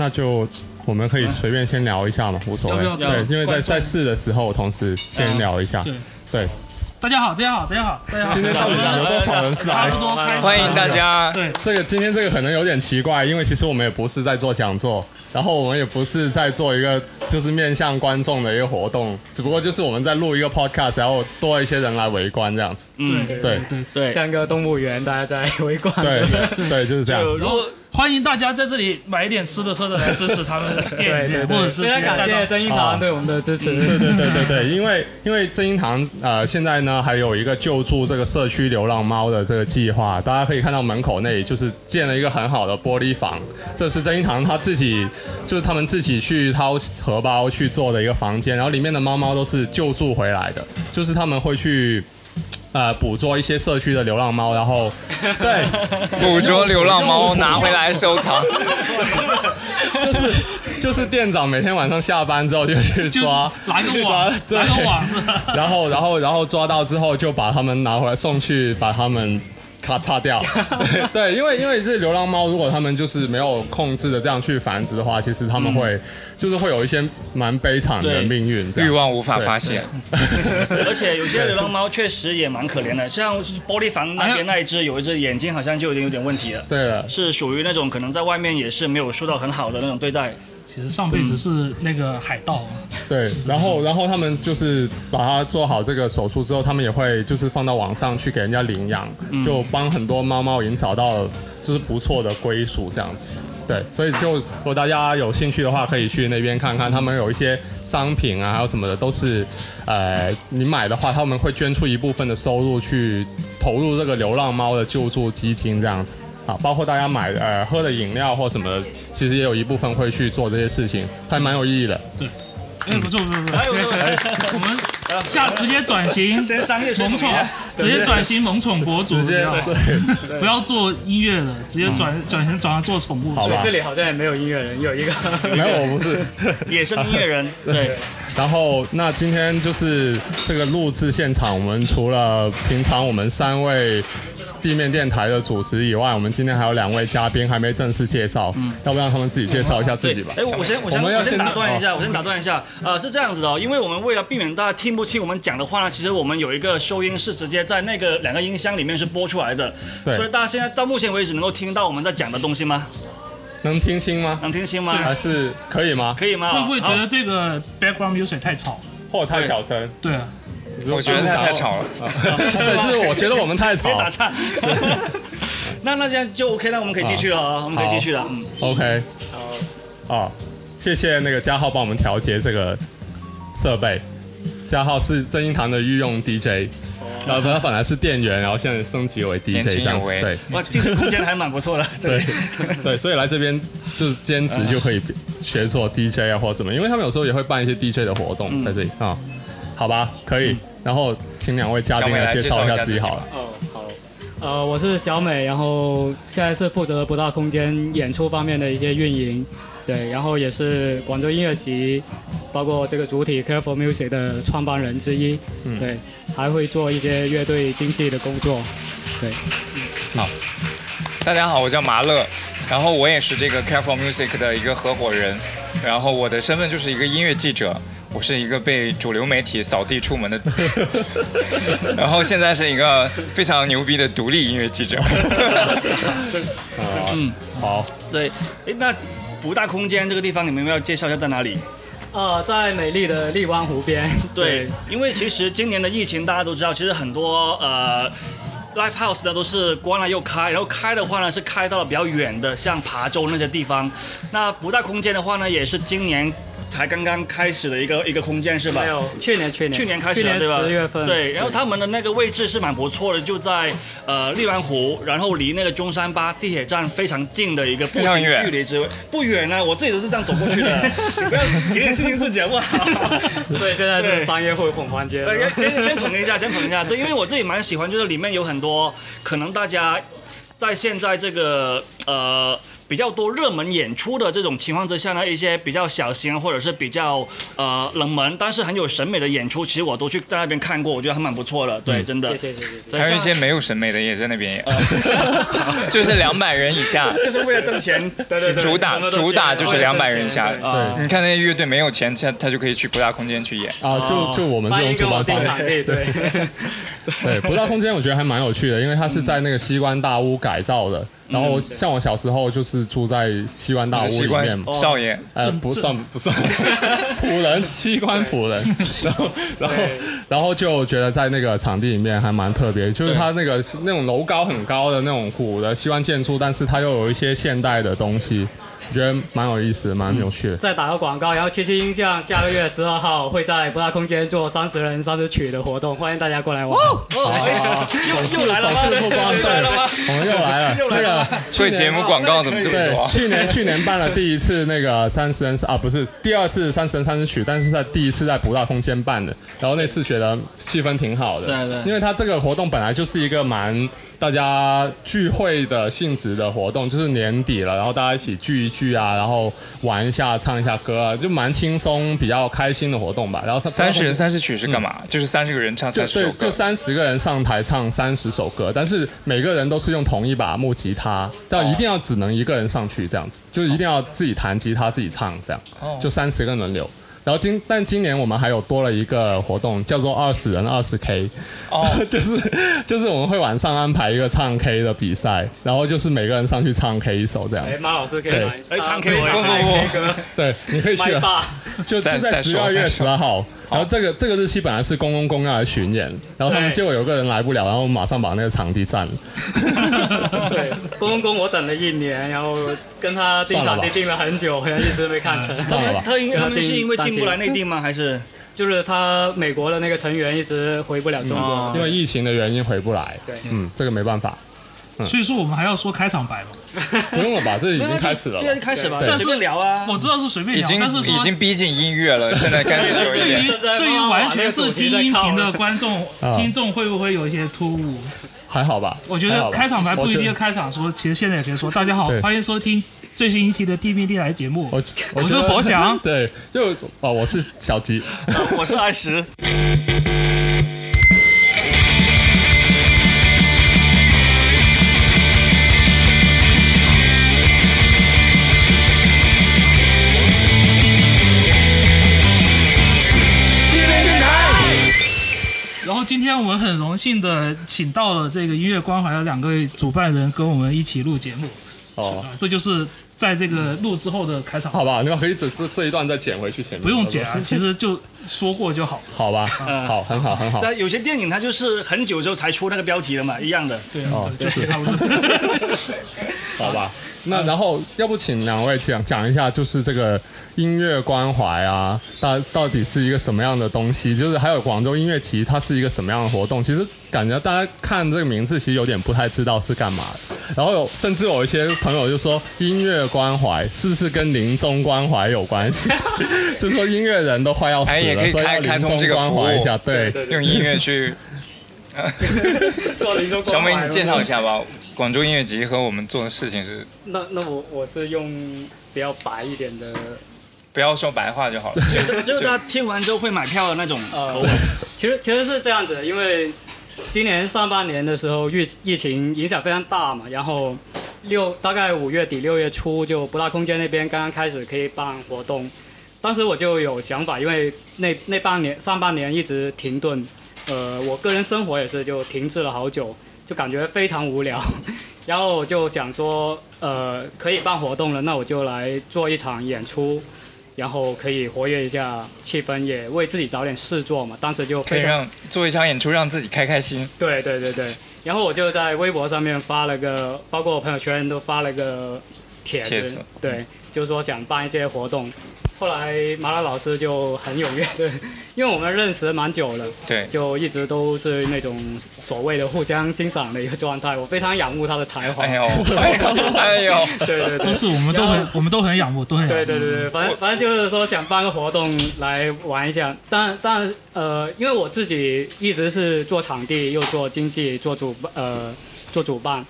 那就我们可以随便先聊一下嘛，无所谓要。不要对，因为在在试的时候，同时先聊一下。对对，大家好，大家好，大家好，大家好。今天到底有多少人是来差不？多开始。欢迎大。家。对，这个今天这个可能有点奇怪，因为其实我们也不是在做讲座，然后我们也不是在做一个就是面向观众的一个活动，只不过就是我们在录一个 podcast，然后多一些人来围观这样子。嗯，对对。对，像个动物园，大家在围观。对对，就是这样。如果欢迎大家在这里买一点吃的喝的来支持他们对对对，或者是非常感谢带到曾一堂对我们的支持。对对对对对，因为因为真英堂呃现在呢还有一个救助这个社区流浪猫的这个计划，大家可以看到门口那里就是建了一个很好的玻璃房，这是真英堂他自己就是他们自己去掏荷包去做的一个房间，然后里面的猫猫都是救助回来的，就是他们会去。呃，捕捉一些社区的流浪猫，然后，对，捕捉流浪猫拿回来收藏。就是就是店长每天晚上下班之后就去抓，拿个去抓网，，对拿个网是吧？然后，然后，然后抓到之后，就把他们拿回来送去，把他们咔嚓掉。对，因为因为这流浪猫，如果它们就是没有控制的这样去繁殖的话，其实它们会、就是会有一些蛮悲惨的命运。欲望无法发泄，而且有些流浪猫确实也蛮可怜的，像玻璃房那边那一只，有一只眼睛好像就有点有点问题了，对了，是属于那种可能在外面也是没有受到很好的那种对待。其实上辈子是那个海盗啊，对，然后然后他们就是把它做好这个手术之后，他们也会就是放到网上去给人家领养，就帮很多猫猫已经找到了就是不错的归属这样子。对，所以就如果大家有兴趣的话，可以去那边看看，他们有一些商品啊，还有什么的，都是呃你买的话，他们会捐出一部分的收入去投入这个流浪猫的救助基金这样子。啊，包括大家买的呃喝的饮料或什么的，其实也有一部分会去做这些事情，还蛮有意义的。哎，不错不错不错，哎呦，我们下直接转型 先商业萌宠，直接转型萌宠博主，直接这样对，不要做音乐了，直接转转型转行做宠物。好吧这里好像也没有音乐人，有一个。没有，我不是。野生音乐人，对，然后，那今天就是这个录制现场，我们除了平常我们三位地面电台的主持以外，我们今天还有两位嘉宾还没正式介绍，嗯要不让他们自己介绍一下自己吧？哎，我先我先我先我们要先打断一下，我先打断一下，呃，是这样子的哦，因为我们为了避免大家听不清我们讲的话呢，其实我们有一个收音是直接在那个两个音箱里面是播出来的，对所以大家现在到目前为止能够听到我们在讲的东西吗？能听清吗？能听清吗？还是可以吗？可以吗？会不会觉得这个 background music 太吵？或太小声？对啊，我觉得它太吵了。对，就是我觉得我们太吵别打。岔。那那这样就 OK 了，我们可以继续了啊，我们可以继续了。嗯，OK，好哦，谢谢那个嘉浩帮我们调节这个设备。嘉浩是正音堂的御用 DJ，然后他本来是店员，然后现在升级为 DJ 年轻这样子。有为对哇，精神空间还蛮不错的。这对里对，所以来这边就是兼职就可以学做 DJ 啊或什么，因为他们有时候也会办一些 DJ 的活动在这里啊、好吧，可以。然后请两位嘉宾来介绍一下自己好了。哦，好。呃，我是小美，然后现在是负责不大空间演出方面的一些运营，对，然后也是广州音乐集，包括这个主体 Careful Music 的创办人之一，嗯对，还会做一些乐队经济的工作，对。嗯、好大家好，我叫麻乐，然后我也是这个 Careful Music 的一个合伙人，然后我的身份就是一个音乐记者，我是一个被主流媒体扫地出门的，然后现在是一个非常牛逼的独立音乐记者。嗯，好，对，哎，那不大空间这个地方，你们要介绍一下在哪里？呃，在美丽的荔湾湖边，对，因为其实今年的疫情大家都知道，其实很多呃。Live House 呢都是关了又开，然后开的话呢是开到了比较远的，像琶洲那些地方。那不大空间的话呢，也是今年才刚刚开始的一个一个空间是吧？没有，去年去年去年开始了对吧？十月份，对，然后他们的那个位置是蛮不错的，就在呃荔湾湖，然后离那个中山八地铁站非常近的一个步行距离之外，不远啊，我自己都是这样走过去的，你 不要给点信心自己好不好？所以现在对是商业互捧环节。呃，先先捧一下，先捧一下。对，因为我自己蛮喜欢，就是里面有很多可能大家在现在这个呃比较多热门演出的这种情况之下呢，一些比较小型或者是比较呃冷门，但是很有审美的演出，其实我都去在那边看过，我觉得还蛮不错的。对，真的。谢谢谢谢。对还有一些没有审美的也在那边演，就是两百人以下，就是为了挣钱。对对对主打主打就是两百人以下。对你看那些乐队没有钱，他他就可以去不大空间去演。啊，就就我们这种主办方，对，对，不大空间我觉得还蛮有趣的，因为它是在那个西关大屋改造的。然后像我小时候就是住在西关大屋里面嘛，少爷，呃，不算不算，仆人，西关仆人，然后然后然后就觉得在那个场地里面还蛮特别，就是它那个那种楼高很高的那种古的西关建筑，但是它又有一些现代的东西，我觉得蛮有意思，蛮有趣的。再打个广告，然后七七音像下个月十二号会在不大空间做三十人三十曲的活动，欢迎大家过来玩。哦，又又来了吗？首饰曝光，又来了吗？我们又来了，又来了那个对节目广告怎么这么多，？去年去年办了第一次那个三十人啊，不是第二次三十人三十曲，但是在第一次在不大空间办的，然后那次觉得气氛挺好的，对对因为他这个活动本来就是一个蛮大家聚会的性质的活动，就是年底了，然后大家一起聚一聚啊，然后玩一下、唱一下歌啊，就蛮轻松、比较开心的活动吧。然后三十人三十曲是干嘛？就是三十个人唱三十首，歌就。三十个人上台唱三十首歌，但是每个人都是用同一把木吉他，这样一定要只能一个人上去，这样子就一定要自己弹吉他自己唱，这样就三十个人轮流。然后今但今年我们还有多了一个活动，叫做二十人二十 K，哦，就是就是我们会晚上安排一个唱 K 的比赛，然后就是每个人上去唱 K 一首这样。哎，马老师可以对。来，哎唱啊 K 我非常不不不嗨 K 歌，对，你可以去了。麦霸。就就在十二月十二号，然后这个这个日期本来是公公公要来巡演，然后他们对结果有个人来不了，然后马上把那个场地占了。对，公公我等了一年，然后跟他订场地订了很久，好像一直没看成。他因他们是因为进不来内地吗？还是就是他美国的那个成员一直回不了中国哦。因为疫情的原因回不来。对嗯，这个没办法，所以说我们还要说开场白吗。不用了吧？这已经开始了吧。对啊，就开始吧，对随便聊啊。我知道是随便聊，但是已经逼近音乐了，现在开始有一对于点。对于完全是听音频的观众 啊听众会不会有一些突兀？还好吧？我觉得开场白不一定要开场说，其实现在也可以说大家好，欢迎收听最新一期的 D B D 来节目。我我是博翔 对，就哦，我是小吉。我是爱石。今天我们很荣幸的请到了这个音乐关怀的两个主办人跟我们一起录节目哦，啊，这就是在这个录之后的开场。好吧，你们可以只是这一段再剪回去前面。不用剪啊，其实就说过就好。好吧，好，很好，很好。但有些电影它就是很久之后才出那个标题的嘛，一样的。对哦对就是差不多。好吧，那然后要不请两位讲讲一下，就是这个音乐关怀啊，到到底是一个什么样的东西？就是还有广州音乐节，它是一个什么样的活动？其实感觉大家看这个名字，其实有点不太知道是干嘛的。然后有甚至有一些朋友就说，音乐关怀是不是跟临终关怀有关系？就说音乐人都快要死哎，也可了，以开所以要临终这个关怀一下。对，用音乐去。做了一个小美，你介绍一下吧。广州音乐节和我们做的事情是，那那我我是用比较白一点的，不要说白话就好了。就就是大家听完之后会买票的那种呃口吻。其实其实是这样子的，因为今年上半年的时候疫疫情影响非常大嘛，然后六大概五月底六月初就不大空间那边刚刚开始可以办活动，当时我就有想法，因为那那半年上半年一直停顿，呃，我个人生活也是就停滞了好久，就感觉非常无聊，然后我就想说，呃，可以办活动了，那我就来做一场演出。然后可以活跃一下气氛，也为自己找点事做嘛。当时就非常可以让做一场演出，让自己开开心。对对对对，然后我就在微博上面发了个，包括我朋友圈都发了个帖子，帖子对，就是说想办一些活动。后来麻辣老师就很踊跃的，因为我们认识蛮久了，对，就一直都是那种所谓的互相欣赏的一个状态。我非常仰慕他的才华，哎呦，哎呦，哎呦，对对对，都是我们都很我们都很仰慕，都很仰慕。对对对对，反正反正就是说想办个活动来玩一下。当然当然呃，因为我自己一直是做场地，又做经济，做主呃做主办，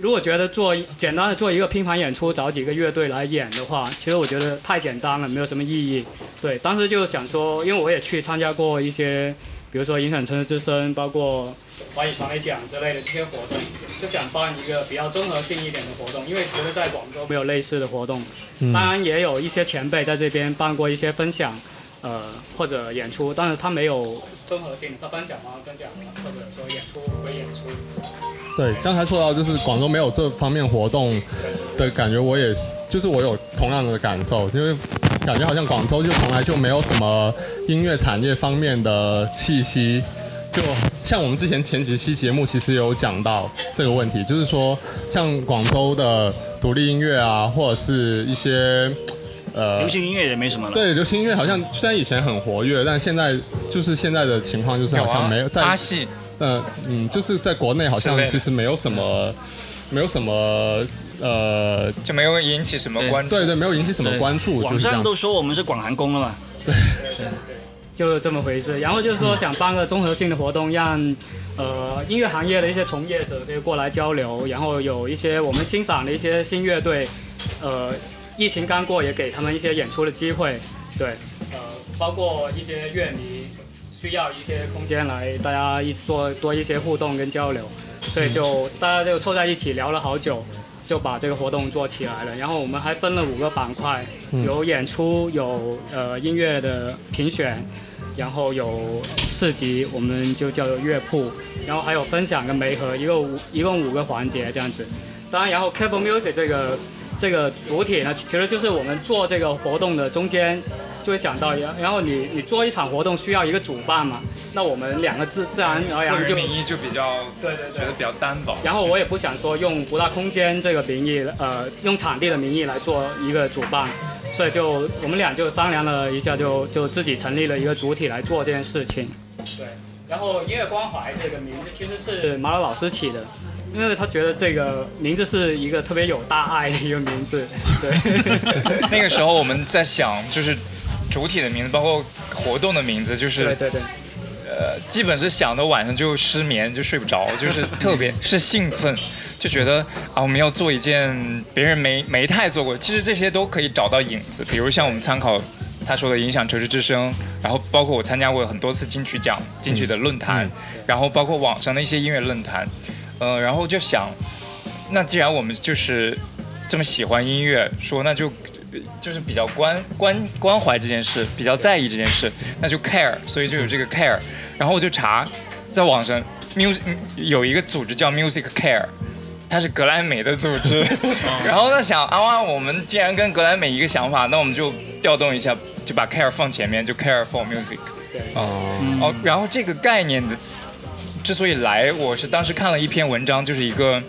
如果觉得做简单的做一个拼盘演出，找几个乐队来演的话，其实我觉得太简单了，没有什么意义。对，当时就想说，因为我也去参加过一些，比如说影响城市之声，包括华语传媒奖之类的这些活动，就想办一个比较综合性一点的活动，因为觉得在广州没有类似的活动。当然也有一些前辈在这边办过一些分享，呃或者演出，但是他没有综合性，他分享完分享完，或者说演出归演出。对，刚才说到就是广州没有这方面活动的感觉，我也是，就是我有同样的感受，因为感觉好像广州就从来就没有什么音乐产业方面的气息。就像我们之前前几期节目其实有讲到这个问题，就是说像广州的独立音乐啊，或者是一些呃流行音乐也没什么了。对流行音乐好像虽然以前很活跃，但现在就是现在的情况就是好像没有在阿系，呃嗯，就是在国内好像其实没有什么没有什么呃就没有引起什么关注。对对没有引起什么关注，就网上都说我们是广寒宫了嘛。对。对 就是这么回事。然后就是说想办个综合性的活动，让呃音乐行业的一些从业者可以过来交流，然后有一些我们欣赏的一些新乐队，呃，疫情刚过也给他们一些演出的机会，对，呃，包括一些乐迷需要一些空间来大家一做多一些互动跟交流，所以就大家就凑在一起聊了好久。就把这个活动做起来了，然后我们还分了五个板块，有演出，有呃音乐的评选，然后有市集，我们就叫做乐铺，然后还有分享跟媒合，一个五一共五个环节这样子。当然，然后 Careful Music 这个这个主体呢，其实就是我们做这个活动的中间就会想到，然然后你你做一场活动需要一个主办嘛，那我们两个自自然而然就名义就比较对对对觉得比较单薄。然后我也不想说用不大空间这个名义，呃，用场地的名义来做一个主办，所以就我们俩就商量了一下就，就自己成立了一个主体来做这件事情。对，然后音乐关怀这个名字其实是马老老师起的，因为他觉得这个名字是一个特别有大爱的一个名字。对，那个时候我们在想，就是主体的名字，包括活动的名字，就是对对对，呃，基本是想的晚上就失眠，就睡不着，就是特别是兴奋，就觉得啊，我们要做一件别人没没太做过。其实这些都可以找到影子，比如像我们参考他说的影响城市之声，然后包括我参加过很多次金曲奖、金曲的论坛，然后包括网上的一些音乐论坛，呃，然后就想，那既然我们就是这么喜欢音乐，说那就。就是比较关关关怀这件事，比较在意这件事，那就 care，所以就有这个 care。然后我就查，在网上 music 有一个组织叫 Music Care，它是格莱美的组织。然后在想啊，我们既然跟格莱美一个想法，那我们就调动一下，就把 care 放前面，就 care for music。哦哦，然后这个概念的之所以来，我是当时看了一篇文章，就是一个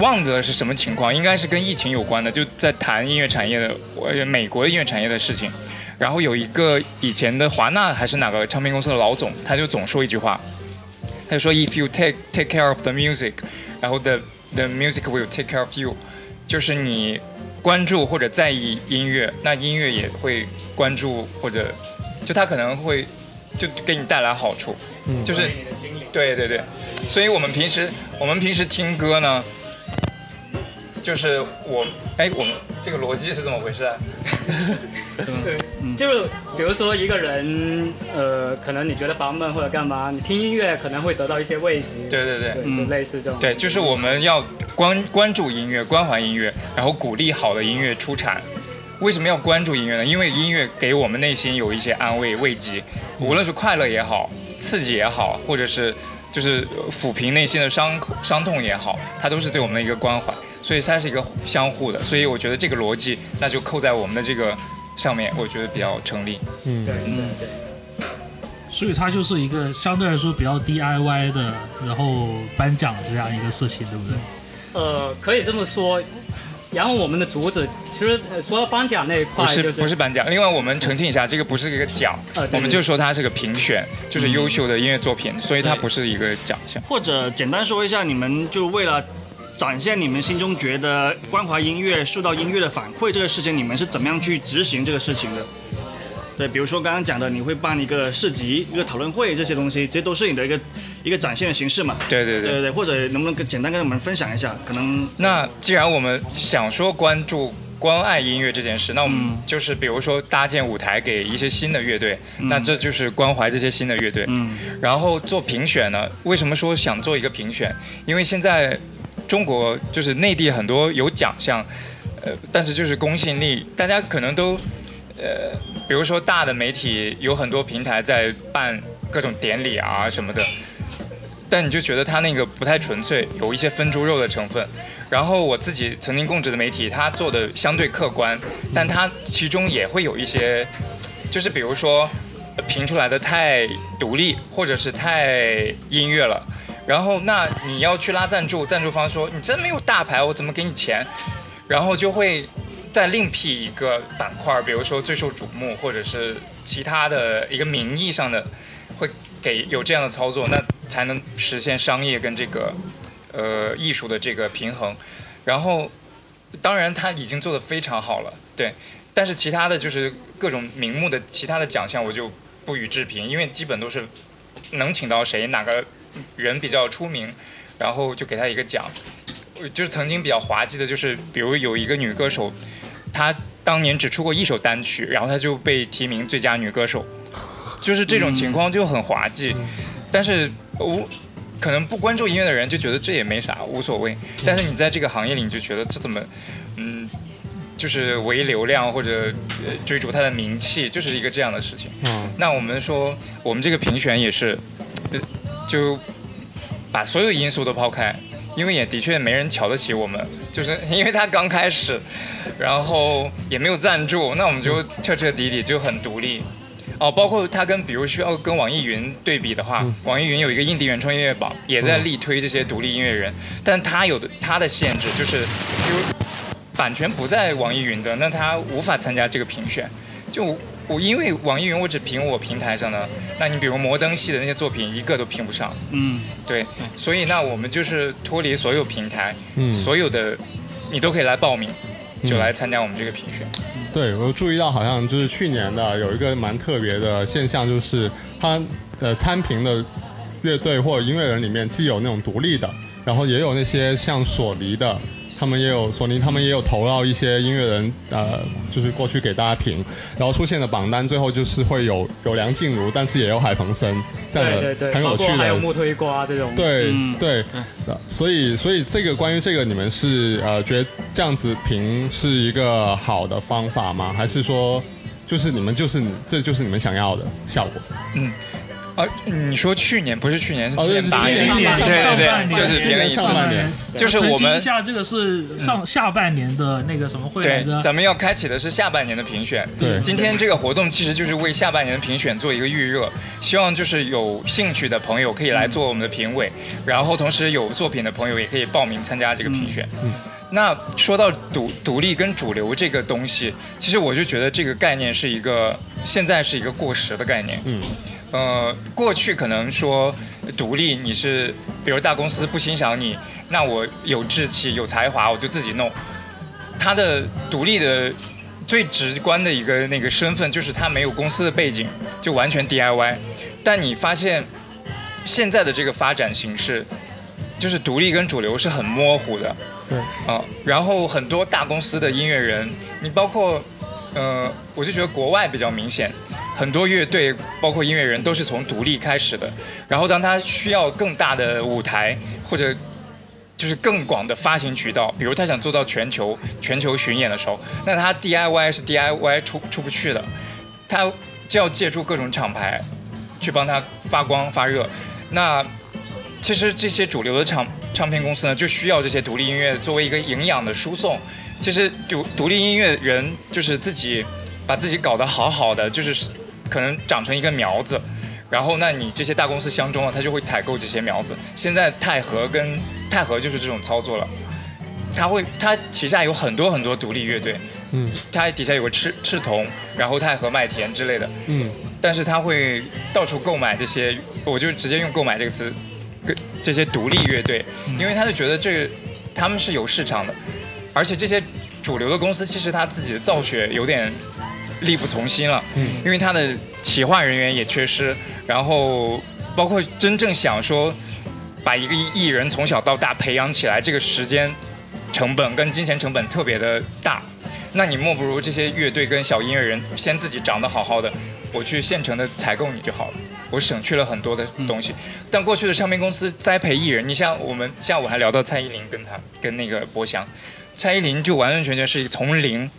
忘了是什么情况，应该是跟疫情有关的，就在谈音乐产业的，呃，美国的音乐产业的事情。然后有一个以前的华纳还是哪个唱片公司的老总，他就总说一句话，他就说 If you take take care of the music，然后 the the music will take care of you，就是你关注或者在意音乐，那音乐也会关注或者就他可能会就给你带来好处，就是。对对对，所以我们平时我们平时听歌呢，就是我哎，我们这个逻辑是怎么回事啊？对，就是比如说一个人，呃，可能你觉得烦闷或者干嘛，你听音乐可能会得到一些慰藉。对对对对，就类似这种。对，就是我们要关关注音乐，关怀音乐，然后鼓励好的音乐出产。为什么要关注音乐呢？因为音乐给我们内心有一些安慰、慰藉，无论是快乐也好，刺激也好，或者是就是抚平内心的伤伤痛也好，它都是对我们的一个关怀，所以它是一个相互的。所以我觉得这个逻辑，那就扣在我们的这个上面，我觉得比较成立。嗯对对对。所以它就是一个相对来说比较 DIY 的，然后颁奖这样一个事情，对不对？呃，可以这么说。然后我们的主旨，其实呃说到颁奖那一块，不是就是不是颁奖，另外我们澄清一下，这个不是一个奖，呃对我们就说它是个评选，就是优秀的音乐作品，所以它不是一个奖项。或者简单说一下，你们就为了展现你们心中觉得关怀音乐、受到音乐的反馈这个事情，你们是怎么样去执行这个事情的？对，比如说刚刚讲的，你会办一个市集、一个讨论会这些东西，这都是你的一个一个展现的形式嘛。对对对。对或者能不能跟简单跟我们分享一下？可能那既然我们想说关注。关爱音乐这件事，那我们就是比如说搭建舞台给一些新的乐队，那这就是关怀这些新的乐队。嗯，然后做评选呢，为什么说想做一个评选？因为现在中国就是内地很多有奖项，呃，但是就是公信力，大家可能都，呃，比如说大的媒体有很多平台在办各种典礼啊什么的。但你就觉得他那个不太纯粹，有一些分猪肉的成分。然后我自己曾经供职的媒体，他做的相对客观，但他其中也会有一些，就是比如说评出来的太独立，或者是太音乐了。然后那你要去拉赞助，赞助方说你真没有大牌，我怎么给你钱？然后就会再另辟一个板块，比如说最受瞩目，或者是其他的一个名义上的，会给有这样的操作。那才能实现商业跟这个，呃，艺术的这个平衡。然后，当然他已经做得非常好了，对。但是其他的就是各种名目的其他的奖项，我就不予置评，因为基本都是能请到谁，哪个人比较出名，然后就给他一个奖。就是曾经比较滑稽的，就是比如有一个女歌手，她当年只出过一首单曲，然后她就被提名最佳女歌手，就是这种情况就很滑稽。但是，我可能不关注音乐的人就觉得这也没啥，无所谓。但是你在这个行业里，你就觉得这怎么，嗯，就是唯流量或者追逐他的名气，就是一个这样的事情。嗯。那我们说，我们这个评选也是，就把所有因素都抛开，因为也的确没人瞧得起我们，就是因为他刚开始，然后也没有赞助，那我们就彻彻底底就很独立。哦，包括他跟比如需要跟网易云对比的话，网易云有一个印地原创音乐榜，也在力推这些独立音乐人，但他有的他的限制就是，比如版权不在网易云的，那他无法参加这个评选。就我因为网易云我只评我平台上的，那你比如摩登系的那些作品一个都评不上。嗯，对，所以那我们就是脱离所有平台，所有的你都可以来报名，就来参加我们这个评选。对，我注意到好像就是去年的有一个蛮特别的现象，就是他呃参评的乐队或者音乐人里面，既有那种独立的，然后也有那些像索尼的。他们也有索尼，他们也有投到一些音乐人，呃，就是过去给大家评，然后出现的榜单最后就是会有有梁静茹，但是也有海鹏森这样的很有趣的，还有木推瓜这种。对对，所以所以这个关于这个，你们是呃觉得这样子评是一个好的方法吗？还是说就是你们就是这就是你们想要的效果？嗯。啊，你说去年不是去年是前八年，对对对，就是评了一次，就是我们一下这个是上下半年的那个什么会对，咱们要开启的是下半年的评选。对，今天这个活动其实就是为下半年的评选做一个预热，希望就是有兴趣的朋友可以来做我们的评委，然后同时有作品的朋友也可以报名参加这个评选。嗯，那说到独独立跟主流这个东西，其实我就觉得这个概念是一个现在是一个过时的概念。嗯。呃，过去可能说独立，你是比如大公司不欣赏你，那我有志气、有才华，我就自己弄。他的独立的最直观的一个那个身份，就是他没有公司的背景，就完全 DIY。但你发现现在的这个发展形式，就是独立跟主流是很模糊的。对。啊，然后很多大公司的音乐人，你包括呃，我就觉得国外比较明显。很多乐队，包括音乐人，都是从独立开始的。然后，当他需要更大的舞台，或者就是更广的发行渠道，比如他想做到全球全球巡演的时候，那他 DIY 是 DIY 出出不去的，他就要借助各种厂牌去帮他发光发热。那其实这些主流的唱唱片公司呢，就需要这些独立音乐作为一个营养的输送。其实独独立音乐人就是自己把自己搞得好好的，就是。可能长成一个苗子，然后那你这些大公司相中了，他就会采购这些苗子。现在泰和跟泰和就是这种操作了，他会他旗下有很多很多独立乐队，嗯，他底下有个赤赤铜，然后泰和麦田之类的，嗯，但是他会到处购买这些，我就直接用购买这个词，跟这些独立乐队，因为他就觉得这个他们是有市场的，而且这些主流的公司其实他自己的造血有点。力不从心了，嗯，因为他的企划人员也缺失，然后包括真正想说把一个艺人从小到大培养起来，这个时间成本跟金钱成本特别的大。那你莫不如这些乐队跟小音乐人先自己长得好好的，我去现成的采购你就好了，我省去了很多的东西。但过去的唱片公司栽培艺人，你像我们下午还聊到蔡依林跟他跟那个博翔，蔡依林就完完全全是从零。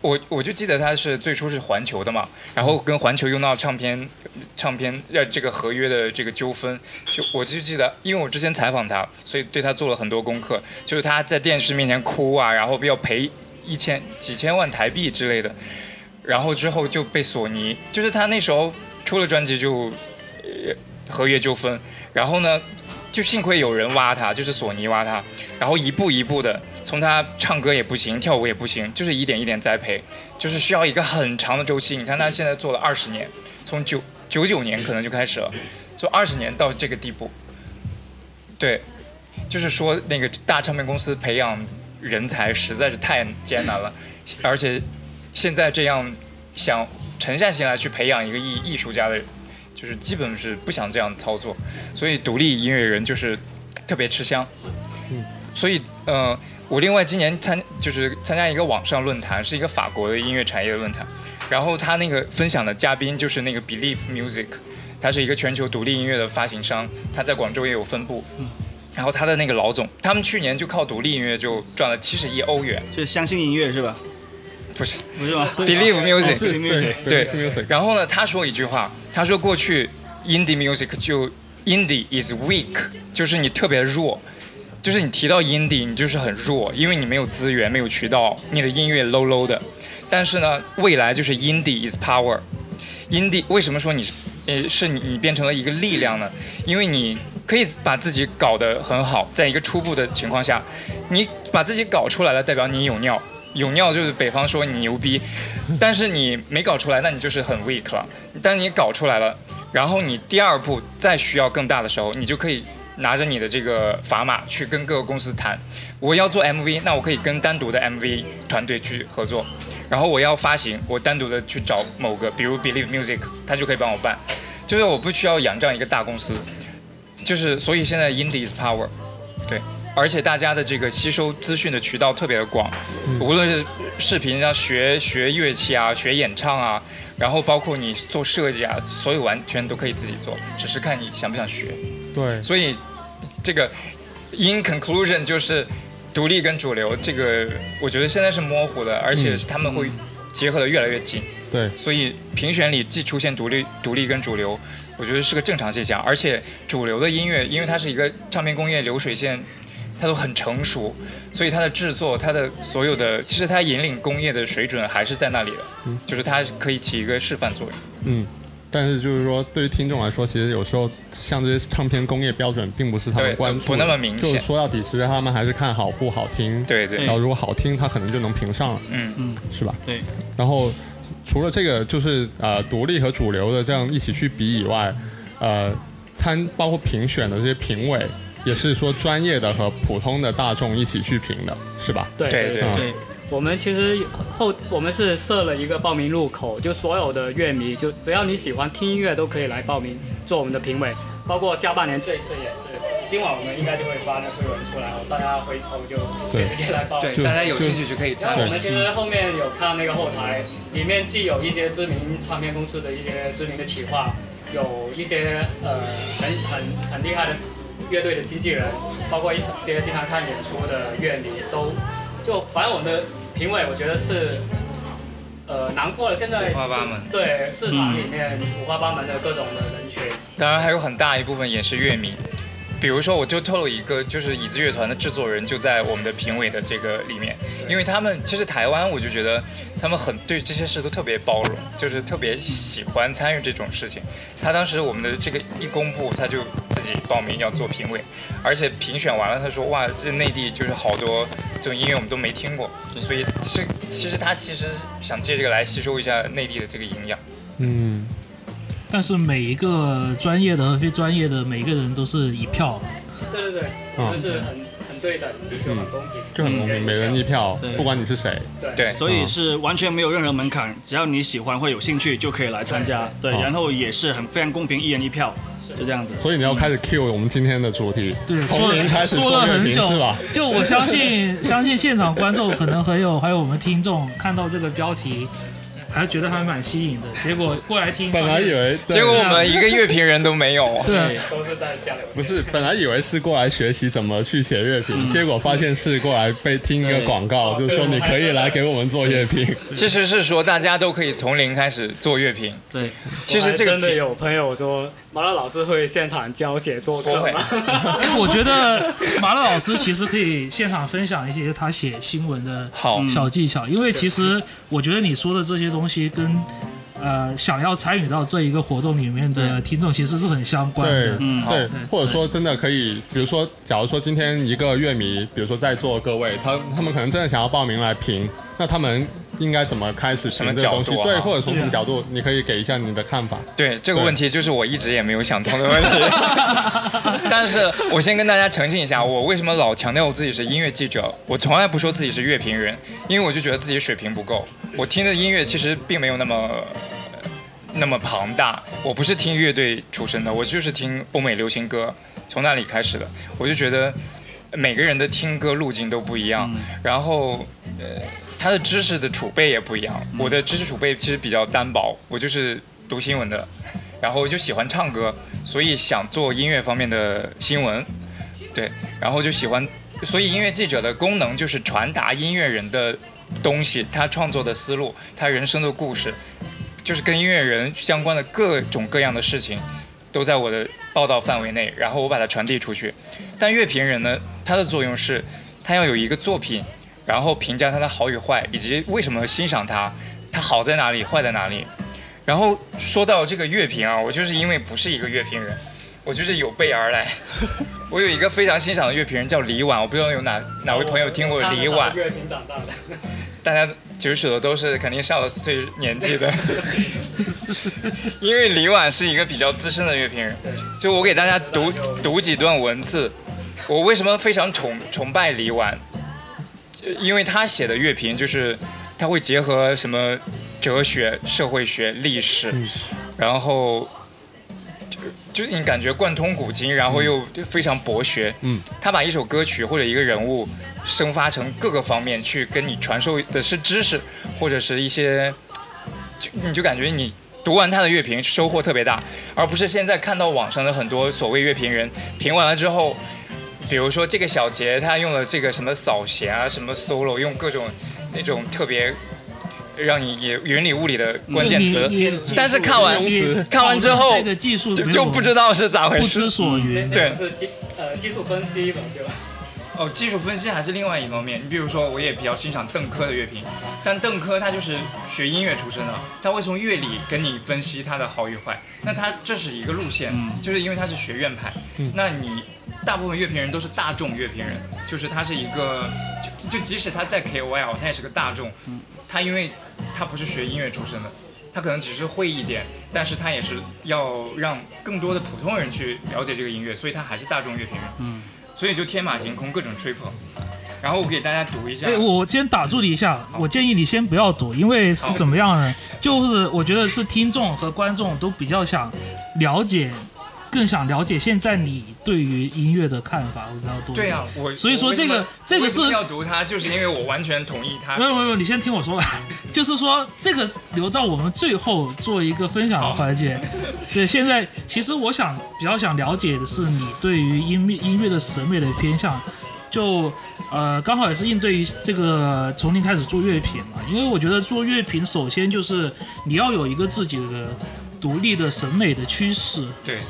我我就记得他是最初是环球的嘛，然后跟环球用到唱片，唱片呃这个合约的这个纠纷，就我就记得，因为我之前采访他，所以对他做了很多功课，就是他在电视面前哭啊，然后要赔一千几千万台币之类的，然后之后就被索尼，就是他那时候出了专辑就，呃合约纠纷，然后呢，就幸亏有人挖他，就是索尼挖他，然后一步一步的，从他唱歌也不行，跳舞也不行，就是一点一点栽培，就是需要一个很长的周期。你看他现在做了二十年，从九九九年可能就开始了，做二十年到这个地步。对，就是说那个大唱片公司培养人才实在是太艰难了，而且现在这样想沉下心来去培养一个艺艺术家的，就是基本是不想这样操作，所以独立音乐人就是特别吃香。嗯所以呃，我另外今年参就是参加一个网上论坛，是一个法国的音乐产业的论坛，然后他那个分享的嘉宾就是那个 Believe Music，它是一个全球独立音乐的发行商，他在广州也有分部。然后他的那个老总，他们去年就靠独立音乐就赚了七十亿欧元，就是相信音乐是吧？不是不是吗？Believe Music，是对对 music，然后呢，他说一句话，他说过去 indie music 就 indie is weak，就是你特别弱，就是你提到 indie 你就是很弱，因为你没有资源，没有渠道，你的音乐 low low 的。但是呢，未来就是 indie is power。indie 为什么说你是呃是你你变成了一个力量呢？因为你可以把自己搞得很好，在一个初步的情况下，你把自己搞出来了，代表你有尿。有尿就是北方说你牛逼，但是你没搞出来，那你就是很 weak 了。但你搞出来了，然后你第二步再需要更大的时候，你就可以拿着你的这个砝码去跟各个公司谈，我要做 MV，那我可以跟单独的 MV 团队去合作，然后我要发行，我单独的去找某个，比如 Believe Music，他就可以帮我办，就是我不需要仰仗一个大公司，就是所以现在 Indie is power，对。而且大家的这个吸收资讯的渠道特别的广，无论是视频上学学乐器啊、学演唱啊，然后包括你做设计啊，所有完全都可以自己做，只是看你想不想学。对，所以这个 in conclusion 就是独立跟主流，这个我觉得现在是模糊的，而且是他们会结合的越来越紧。对，所以评选里既出现独立、独立跟主流，我觉得是个正常现象。而且主流的音乐，因为它是一个唱片工业流水线，它都很成熟，所以它的制作、它的所有的，其实它引领工业的水准还是在那里的，嗯就是它可以起一个示范作用。嗯。但是就是说，对于听众来说，其实有时候像这些唱片工业标准，并不是他们关注的，不那么明显就是说到底，其实他们还是看好不好听。对对然后如果好听，他可能就能评上了，嗯嗯，是吧？对。然后除了这个，就是呃独立和主流的这样一起去比以外，呃参包括评选的这些评委，也是说专业的和普通的大众一起去评的，是吧？对对对嗯对，我们其实后我们是设了一个报名入口，就所有的乐迷，就只要你喜欢听音乐都可以来报名做我们的评委，包括下半年这一次也是，今晚我们应该就会发那推文出来哦，大家回头就可以直接来报名。对大家有兴趣就可以参与我。们其实后面有看那个后台，里面既有一些知名唱片公司的一些知名的企划，有一些呃很很很厉害的乐队的经纪人，包括一些经常看演出的乐迷，都就反正我们的评委，我觉得是呃囊括了现在五花八门对市场里面五花八门的各种的人群。当然还有很大一部分也是乐迷。比如说，我就透露一个，就是椅子乐团的制作人就在我们的评委的这个里面，因为他们其实台湾，我就觉得他们很对这些事都特别包容，就是特别喜欢参与这种事情。他当时我们的这个一公布，他就自己报名要做评委，而且评选完了，他说哇，这内地就是好多这种音乐我们都没听过，所以是其实他其实想借这个来吸收一下内地的这个营养。嗯，但是每一个专业的和非专业的每一个人都是一票，对对对，嗯就是很很对等，就很公平。就很公平，每人一票，不管你是谁。对对所以是完全没有任何门槛，只要你喜欢或有兴趣就可以来参加。对，哦然后也是很非常公平，一人一票。就这样子。所以你要开始 cue 我们今天的主题，对，说从零开始说做了很久是吧？，就我相信，相信现场观众可能还有还有我们听众看到这个标题，还觉得还蛮吸引的。结果过来听，本来以为对结果我们一个乐评人都没有。对，都是在下流。不是，本来以为是过来学习怎么去写乐评，结果发现是过来被听一个广告，就说你可以来给我们做乐评。其实是说大家都可以从零开始做乐评。对，其实这个真的有朋友说，马拉老师会现场教写作吗？因为我觉得麻辣老师其实可以现场分享一些他写新闻的好。小技巧，因为其实我觉得你说的这些东西跟呃想要参与到这一个活动里面的听众其实是很相关对。的。，嗯。对，或者说真的可以，比如说，假如说今天一个乐迷，比如说在座各位，他他们可能真的想要报名来评，那他们应该怎么开始什么评这东西角？度啊对，或者从什么角度，你可以给一下你的看法。对这个问题，就是我一直也没有想通的问题。但是我先跟大家澄清一下，我为什么老强调我自己是音乐记者，我从来不说自己是乐评人，因为我就觉得自己水平不够。我听的音乐其实并没有那么。呃那么庞大，我不是听乐队出身的，我就是听欧美流行歌，从那里开始的。我就觉得每个人的听歌路径都不一样，然后呃，他的知识的储备也不一样。我的知识储备其实比较单薄，我就是读新闻的，然后就喜欢唱歌，所以想做音乐方面的新闻，对，然后就喜欢，所以音乐记者的功能就是传达音乐人的东西，他创作的思路，他人生的故事，就是跟音乐人相关的各种各样的事情，都在我的报道范围内，然后我把它传递出去。但乐评人呢，他的作用是，他要有一个作品，然后评价它的好与坏，以及为什么欣赏它，它好在哪里，坏在哪里。然后说到这个乐评啊，我就是因为不是一个乐评人，我就是有备而来。我有一个非常欣赏的乐评人叫李婉，我不知道有哪哪位朋友听过李婉。乐评长大的。大家举手的都是肯定上了岁年纪的，因为李婉是一个比较资深的乐评人，就我给大家读读几段文字。我为什么非常崇崇拜李婉？就因为他写的乐评就是他会结合什么哲学、社会学、历史，然后就就是你感觉贯通古今，然后又非常博学。嗯，他把一首歌曲或者一个人物生发成各个方面去跟你传授的是知识，或者是一些，就你就感觉你读完他的乐评收获特别大，而不是现在看到网上的很多所谓乐评人评完了之后，比如说这个小节他用了这个什么扫弦啊，什么 solo，用各种那种特别让你也云里雾里的关键词，但是看完看完之后这个技术就就不知道是咋回事不知。所云。对是技呃技术分析吧，对吧？哦，技术分析还是另外一方面。你比如说，我也比较欣赏邓科的乐评，但邓科他就是学音乐出身的，他会从乐理跟你分析他的好与坏。那他这是一个路线，就是因为他是学院派。那你大部分乐评人都是大众乐评人，就是他是一个，就就即使他在 KOL，他也是个大众。他因为他不是学音乐出身的。他可能只是会一点，但是他也是要让更多的普通人去了解这个音乐，所以他还是大众乐评人。嗯，所以就天马行空，各种吹捧。然后我给大家读一下。哎，我先打住你一下，我建议你先不要读，因为是怎么样呢？就是我觉得是听众和观众都比较想了解，更想了解现在你对于音乐的看法会比较多。对啊，我所以说这个这个是要读它，就是因为我完全同意它没。有没有没有，你先听我说完，就是说这个留到我们最后做一个分享的环节。对，现在其实我想比较想了解的是你对于音乐音乐的审美的偏向，就呃刚好也是应对于这个从零开始做乐评嘛，因为我觉得做乐评首先就是你要有一个自己的独立的审美的趋势，对，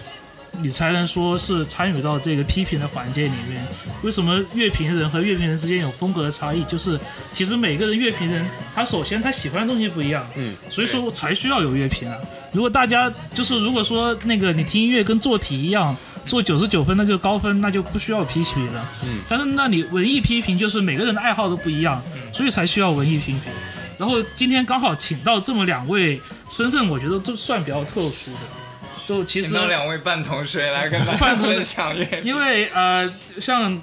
你才能说是参与到这个批评的环节里面。为什么乐评人和乐评人之间有风格的差异？就是其实每个人乐评人，他首先他喜欢的东西不一样，嗯，所以说才需要有乐评啊。如果大家就是如果说那个你听音乐跟做题一样，做九十九分那就高分，那就不需要批评了。嗯，但是那你文艺批评就是每个人的爱好都不一样，所以才需要文艺批评。然后今天刚好请到这么两位身份，我觉得都算比较特殊的。就其实请到两位半同学来跟大家 分享。因为呃，像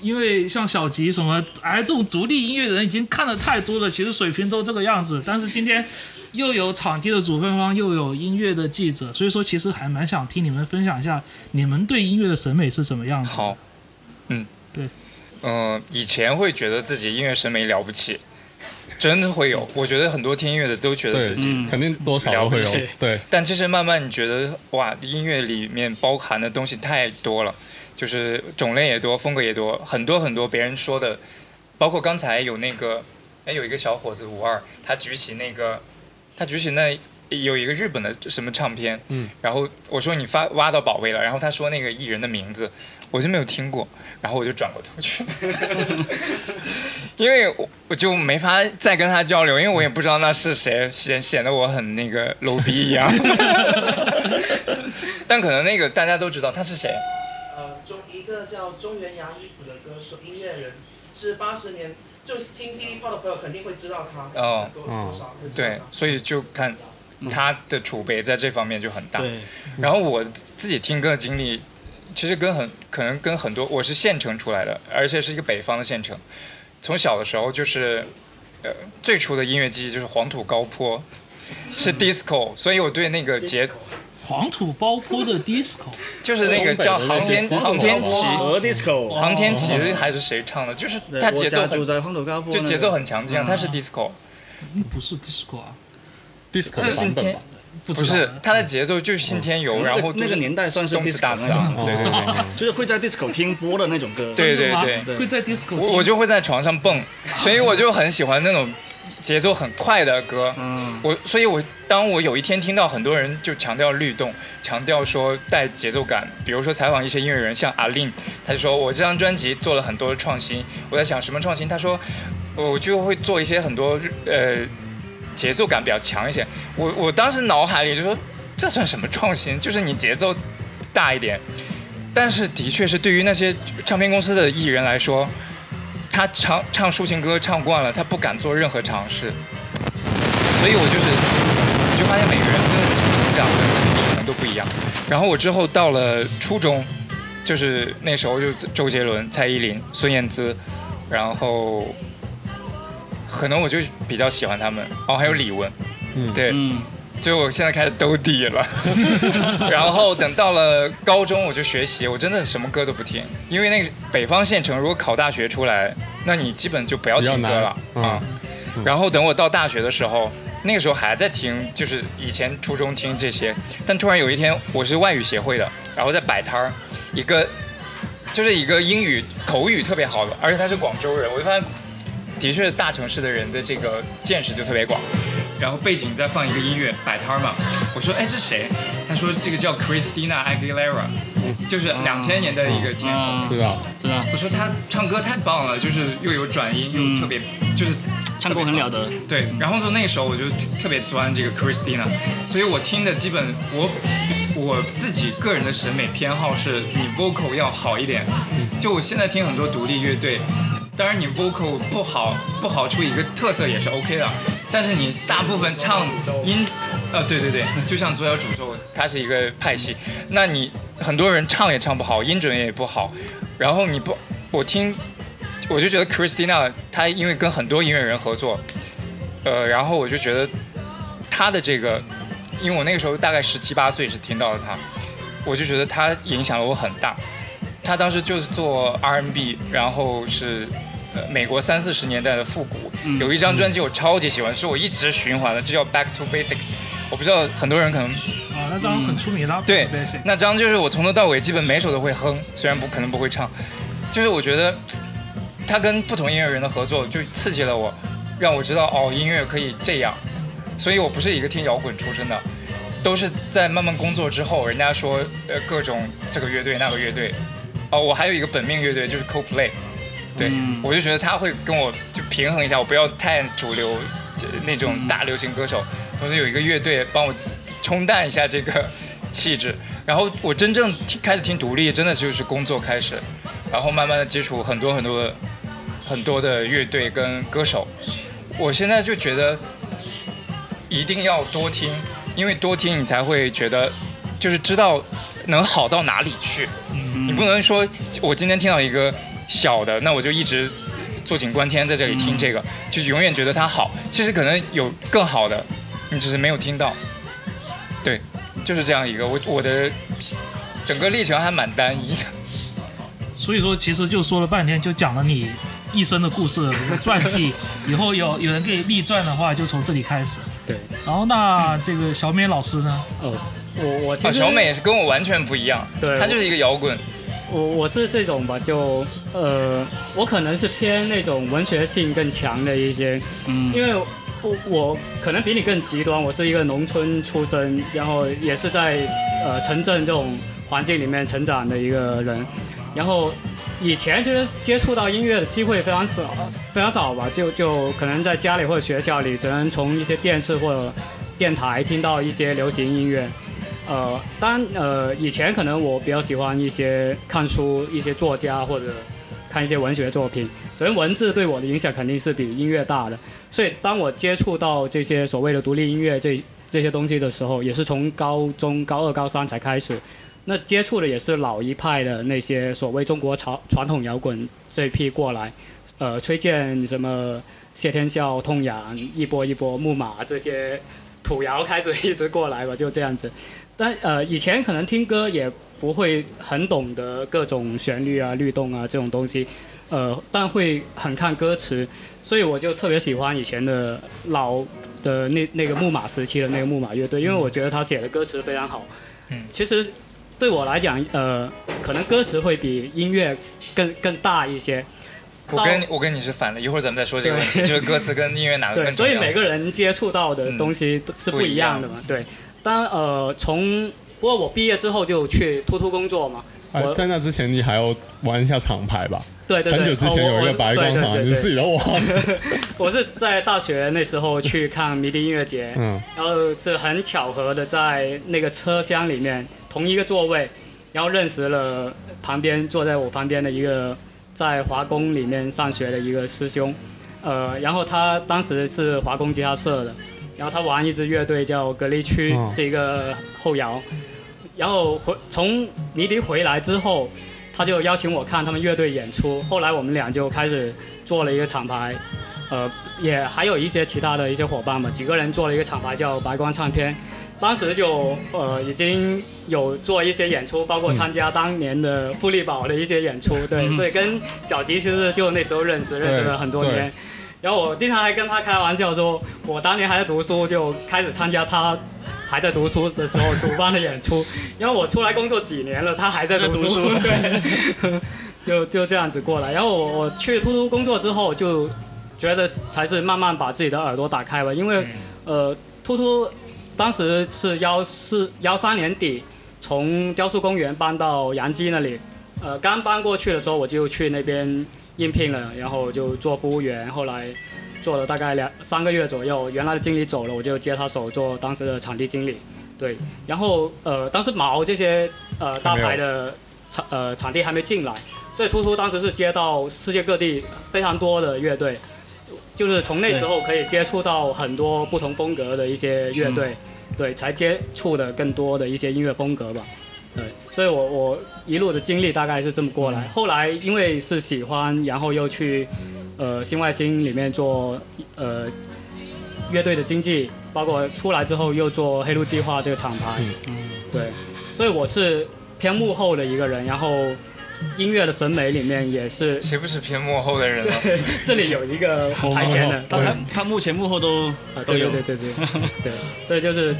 因为像小吉什么，哎，这种独立音乐人已经看的太多了，其实水平都这个样子。但是今天又有场地的主办方，又有音乐的记者，所以说其实还蛮想听你们分享一下你们对音乐的审美是什么样子。好，嗯，对，嗯，以前会觉得自己音乐审美了不起，真的会有。我觉得很多听音乐的都觉得自己肯定多少都会有。对，但其实慢慢你觉得哇，音乐里面包含的东西太多了。就是种类也多，风格也多，很多很多别人说的，包括刚才有那个，哎，有一个小伙子五二，他举起那个，他举起那有一个日本的什么唱片，嗯，然后我说你发挖到宝贝了，然后他说那个艺人的名字，我就没有听过，然后我就转过头去，因为我我就没法再跟他交流，因为我也不知道那是谁，显显得我很那个 low 逼一样，但可能那个大家都知道他是谁。呃中一个叫中原洋一子的歌手音乐人，是八十年，就是听 CD pop 的朋友肯定会知道他。哦，多多少对，所以就看他的储备在这方面就很大。对。然后我自己听歌的经历，其实跟很可能跟很多，我是县城出来的，而且是一个北方的县城。从小的时候就是，呃，最初的音乐记忆就是黄土高坡，是 disco，所以我对那个节。黄土高坡的 disco，就是那个叫航天航天旗和 disco，航天旗还是谁唱的？就是他节奏很，就节奏很强劲，他是 disco，不是 disco 啊，disco 是信天，不是他的节奏就是信天游，然后那个年代算是 disco 对 对对，就是会在 disco 听播的那种歌，对对对，会在 disco，我我就会在床上蹦，所以我就很喜欢那种。节奏很快的歌，嗯，我所以，我当我有一天听到很多人就强调律动，强调说带节奏感，比如说采访一些音乐人，像阿令，他就说我这张专辑做了很多创新，我在想什么创新？他说我就会做一些很多呃节奏感比较强一些。我我当时脑海里就说这算什么创新？就是你节奏大一点，但是的确是对于那些唱片公司的艺人来说。他唱唱抒情歌唱惯了，他不敢做任何尝试，所以我就是，你就发现每个人的成长的可能都不一样。然后我之后到了初中，就是那时候就周杰伦、蔡依林、孙燕姿，然后可能我就比较喜欢他们。哦，还有李玟，嗯，对。就我现在开始兜底了，然后等到了高中我就学习，我真的什么歌都不听，因为那个北方县城如果考大学出来，那你基本就不要听歌了。啊。然后等我到大学的时候，那个时候还在听，就是以前初中听这些，但突然有一天我是外语协会的，然后在摆摊儿，一个就是一个英语口语特别好的，而且他是广州人，我就发现的确大城市的人的这个见识就特别广。然后背景再放一个音乐摆摊嘛，我说哎这谁？他说这个叫 Christina Aguilera，就是两千年的一个天后，对吧？真的。我说他唱歌太棒了，就是又有转音又特别，就是唱功很了得。对，然后从那个时候我就特别钻这个 Christina，所以我听的基本我我自己个人的审美偏好是你 vocal 要好一点，就我现在听很多独立乐队。当然，你 vocal 不好，不好出一个特色也是 OK 的。但是你大部分唱音，呃，对对对，就像左小诅咒，它是一个派系。那你很多人唱也唱不好，音准也不好。然后你不，我听，我就觉得 Christina 她因为跟很多音乐人合作，呃，然后我就觉得她的这个，因为我那个时候大概十七八岁是听到了她，我就觉得她影响了我很大。他当时就是做 R&B，然后是美国三四十年代的复古，有一张专辑我超级喜欢，是我一直循环的，就叫 Back to Basics。我不知道很多人可能啊，那张很出名的。对，那张就是我从头到尾基本每首都会哼，虽然不可能不会唱，就是我觉得他跟不同音乐人的合作就刺激了我，让我知道哦音乐可以这样。所以我不是一个听摇滚出身的，都是在慢慢工作之后，人家说呃各种这个乐队那个乐队。哦，我还有一个本命乐队就是 CoPlay，对我就觉得他会跟我就平衡一下，我不要太主流那种大流行歌手，同时有一个乐队帮我冲淡一下这个气质。然后我真正听开始听独立，真的就是工作开始，然后慢慢的接触很多很多的很多的乐队跟歌手。我现在就觉得一定要多听，因为多听你才会觉得就是知道能好到哪里去。你不能说，我今天听到一个小的，那我就一直坐井观天在这里听这个，就永远觉得它好。其实可能有更好的，你只是没有听到。对，就是这样一个我我的整个历程还蛮单一的。所以说，其实就说了半天，就讲了你一生的故事传记。以后有有人给你立传的话，就从这里开始。对。然后那这个小美老师呢？哦，我我啊小美是跟我完全不一样。对。她就是一个摇滚。我我是这种吧，就呃，我可能是偏那种文学性更强的一些。嗯。因为我我可能比你更极端，我是一个农村出身，然后也是在呃城镇这种环境里面成长的一个人。然后，以前就是接触到音乐的机会非常少，非常少吧，就就可能在家里或者学校里，只能从一些电视或者电台听到一些流行音乐。呃，当，呃，以前可能我比较喜欢一些看书，一些作家或者看一些文学作品。首先，文字对我的影响肯定是比音乐大的。所以，当我接触到这些所谓的独立音乐这这些东西的时候，也是从高中高二、高三才开始。那接触的也是老一派的那些所谓中国传传统摇滚这一批过来，呃，崔健什么谢天笑、痛仰、一波一波、木马这些土窑开始一直过来吧，就这样子。但呃，以前可能听歌也不会很懂得各种旋律啊、律动啊这种东西，呃，但会很看歌词，所以我就特别喜欢以前的老的那那个木马时期的那个木马乐队，因为我觉得他写的歌词非常好。嗯，其实。对我来讲，呃，可能歌词会比音乐更更大一些。我跟我跟你是反的，一会儿咱们再说这个问题，就是歌词跟音乐哪个更重要？所以每个人接触到的东西都是不一样的嘛。对，当然呃，从不过我毕业之后就去突突工作嘛。哎，在那之前你还要玩一下厂牌吧？对对对。很久之前有一个白光厂，你自己都忘了。我是在大学那时候去看迷笛音乐节，嗯，然后是很巧合的在那个车厢里面。同一个座位，然后认识了旁边坐在我旁边的一个在华工里面上学的一个师兄，呃，然后他当时是华工吉他社的，然后他玩一支乐队叫隔离区，是一个后摇，然后回从迷笛回来之后，他就邀请我看他们乐队演出，后来我们俩就开始做了一个厂牌，呃，也还有一些其他的一些伙伴嘛，几个人做了一个厂牌叫白光唱片。当时就呃已经有做一些演出，包括参加当年的富力宝的一些演出，对，所以跟小吉其实就那时候认识，认识了很多年。然后我经常还跟他开玩笑说，我当年还在读书，就开始参加他还在读书的时候主办的演出。然后我出来工作几年了，他还在读书，对，就就这样子过来。然后我我去突突工作之后，就觉得才是慢慢把自己的耳朵打开吧，因为呃突突。当时是幺四幺三年底，从雕塑公园搬到杨基那里，呃，刚搬过去的时候我就去那边应聘了，然后就做服务员，后来做了大概两三个月左右，原来的经理走了，我就接他手做当时的场地经理，对，然后呃，当时毛这些呃大牌的场呃场地还没进来，所以突突当时是接到世界各地非常多的乐队。就是从那时候可以接触到很多不同风格的一些乐队，对，才接触的更多的一些音乐风格吧，对，所以我我一路的经历大概是这么过来。后来因为是喜欢，然后又去呃新外星里面做呃乐队的经济，包括出来之后又做黑鹿计划这个厂牌，嗯，对，所以我是偏幕后的一个人，然后。音乐的审美里面也是，谁不是偏幕后的人呢？这里有一个 台前的，他他目前幕后都都有，对对对对对，所以就是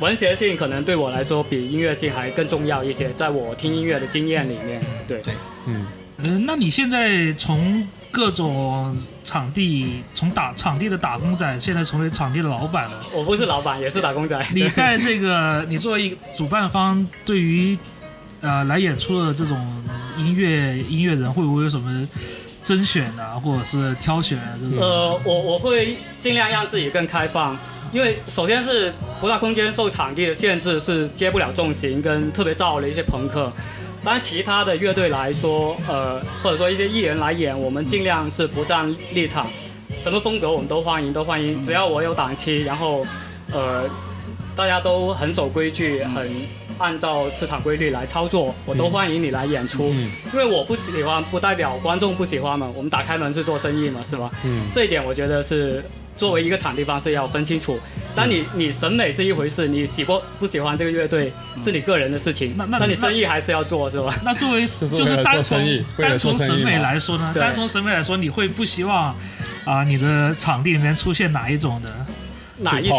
文学性可能对我来说比音乐性还更重要一些，在我听音乐的经验里面，对对，嗯嗯，那你现在从各种场地，从打场地的打工仔，现在成为场地的老板了？我不是老板，也是打工仔。你在这个，你作为一个主办方，对于呃来演出的这种。音乐音乐人会不会有什么甄选啊，或者是挑选啊这种？呃，我我会尽量让自己更开放，因为首先是不大空间受场地的限制，是接不了重型跟特别燥的一些朋克。当然，其他的乐队来说，呃，或者说一些艺人来演，我们尽量是不站立场，什么风格我们都欢迎，都欢迎，只要我有档期，然后，呃。大家都很守规矩，很按照市场规律来操作，我都欢迎你来演出。嗯因为我不喜欢，不代表观众不喜欢嘛。我们打开门是做生意嘛，是吧？嗯这一点我觉得是作为一个场地方是要分清楚。当你你审美是一回事，你喜不不喜欢这个乐队是你个人的事情，那那但你生意还是要做，是吧？那作为就是单从生意为了单从审美来说呢，对单从审美来说，你会不希望啊、你的场地里面出现哪一种的？哪一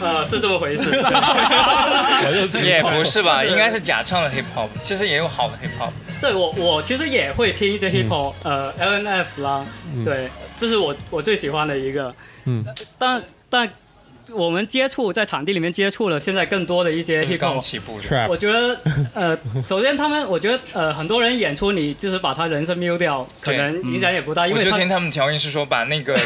呃是这么回事？也不是吧，应该是假唱的 hip hop，其实也有好的 hip hop。对我我其实也会听一些 hip hop，、呃 L N F 啦，对，这是我我最喜欢的一个。嗯，但但我们接触在场地里面接触了，现在更多的一些 hip hop。起步的，我觉得，呃，首先他们，我觉得，呃，很多人演出，你就是把他人声 mute 掉，可能影响也不大，因为他我就听他们调音是说，把那个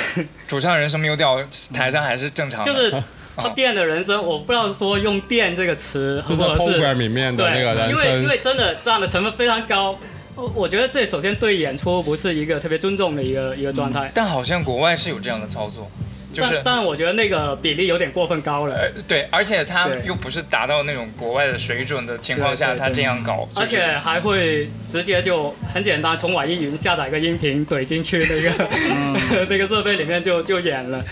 主唱人声 mute 掉，台上还是正常的。就是他电的人生，我不知道说用电这个词合就是不合适。program 里面的对，那个人因为因，为真的这样的成分非常高，我我觉得这首先对演出不是一个特别尊重的一个一个状态。但好像国外是有这样的操作，就是但但我觉得那个比例有点过分高了，呃对，而且他又不是达到那种国外的水准的情况下，他这样搞，就是而且还会直接就很简单，从网易云下载个音频怼进去那个、那个设备里面就就演了。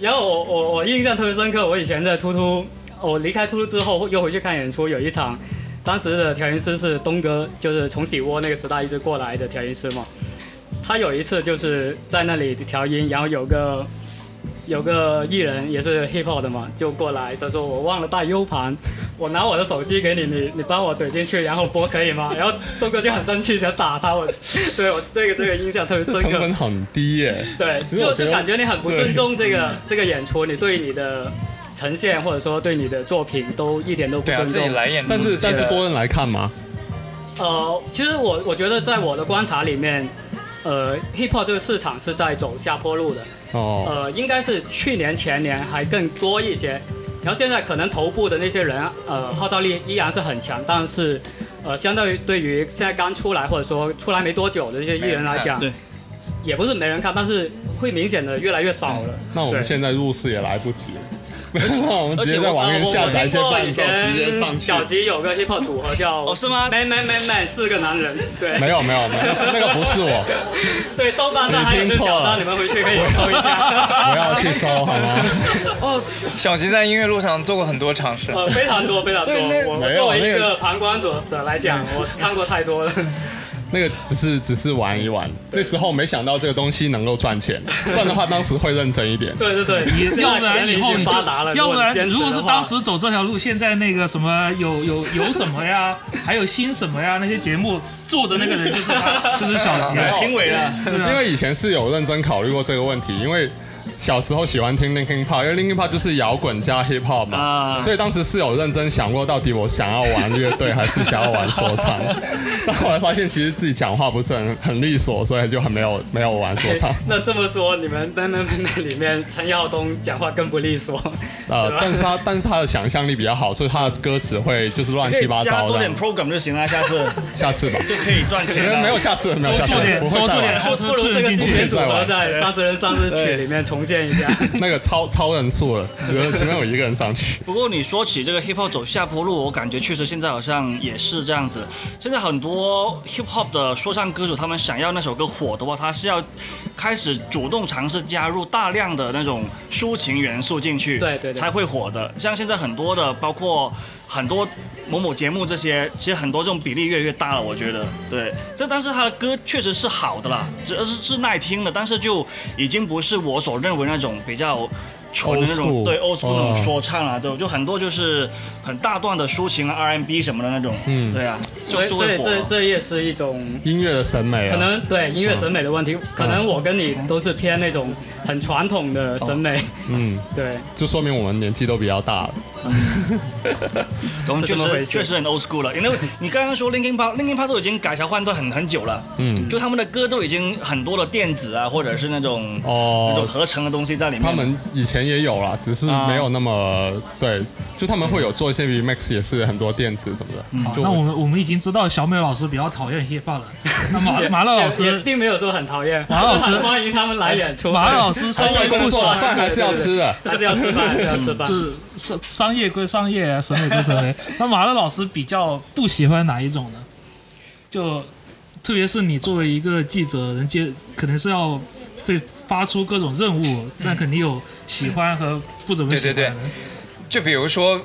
然后我我我印象特别深刻，我以前在突突，我离开突突之后又回去看演出，有一场，当时的调音师是东哥，就是从喜窝那个时代一直过来的调音师嘛。他有一次就是在那里调音，然后有个有个艺人也是 hip hop 的嘛，就过来，他说我忘了带 U 盘，我拿我的手机给你，你你帮我怼进去，然后播可以吗？然后东哥就很生气，想打他，我 对我这个这个印象特别深刻这成本。很低耶。对，就就感觉你很不尊重这个这个演出，你对你的呈现或者说对你的作品都一点都不对啊，尊重。自己来演出但是但是多人来看吗？呃，其实我我觉得在我的观察里面，呃，hip hop 这个市场是在走下坡路的。哦，呃，应该是去年前年还更多一些，然后现在可能头部的那些人，呃，号召力依然是很强，但是，呃，相对于对于现在刚出来或者说出来没多久的这些艺人来讲，对，也不是没人看，但是会明显的越来越少了。那我们现在入市也来不及 了。那我们直接在呃网易云下载一些伴奏，直接前上去。小吉有个 hip hop 组合叫 哦是吗 Man Man Man Man 四个男人，对没有没有没有，那个不是我，对，豆瓣上还有你听错了这个，你们回去可以搜一下。不要去搜好吗？哦，小吉在音乐路上做过很多尝试。呃，非常多，非常多。我作为一那个个旁观者者来讲，我看过太多了。那个只是只是玩一玩，那时候没想到这个东西能够赚钱，不然的话当时会认真一点。对对对，你 要不然以后你就发达了，要不然如果是当时走这条路，现在那个什么有有有什么呀，还有新什么呀？那些节目做的那个人就是他，就是小吉了。评委了，因为以前是有认真考虑过这个问题，因为小时候喜欢听 Linkin Park，因为 Linkin Park 就是摇滚加 Hip Hop 嘛，啊所以当时是有认真想过，到底我想要玩乐队还是想要玩说唱。但后来发现其实自己讲话不是很很利索，所以就很没有没有玩说唱。那这么说，你们《慢慢慢慢》里面陈耀东讲话更不利索。呃，但是他但是他的想象力比较好，所以他的歌词会就是乱七八糟加多点的。program 就行了，下次 下次吧，就可以赚钱没有下次了，没有下次了，多做点不会再玩。不如这个经典组合再玩在《三十人三十曲》里面重现一下。那个超超人数了，只能只能有一个人上去。不过你说起这个 hip hop 走下坡路，我感觉确实现在好像也是这样子。现在很多 hip hop 的说唱歌手，他们想要那首歌火的话，他是要开始主动尝试加入大量的那种抒情元素进去，对对对才会火的。像现在很多的，包括很多某某节目这些，其实很多这种比例越来越大了，我觉得。对，这但是他的歌确实是好的啦，只是是耐听的，但是就已经不是我所认为那种比较。纯的那种 school 对 old school 那种哦说唱啊，就就很多就是很大段的抒情啊 R&B 什么的那种，嗯对啊，就所以所以就会火。这这也是一种音乐的审美啊，可能对音乐审美的问题，可能我跟你都是偏那种很传统的审美，嗯，对。就说明我们年纪都比较大了。我们确实确实很 old school 了，因为你刚刚说 Linkin Park，Linkin Park 都已经改朝换代很很久了，嗯，就他们的歌都已经很多的电子啊，或者是那种哦。那种合成的东西在里面。他们以前也有啦，只是没有那么对，就他们会有做一些 remix，也是很多电子什么的。嗯，那我们我们已经知道小美老师比较讨厌 hip hop 了，那马 马乐老师并没有说很讨厌，马老师 欢迎他们来演出。马老师商业工作，饭还是要吃的，还是要吃饭，要吃饭。是商商业归商业，审美归审美。那马乐老师比较不喜欢哪一种呢？就特别是你作为一个记者，人接可能是要会发出各种任务，那肯定有喜欢和不怎么喜欢的。就比如说。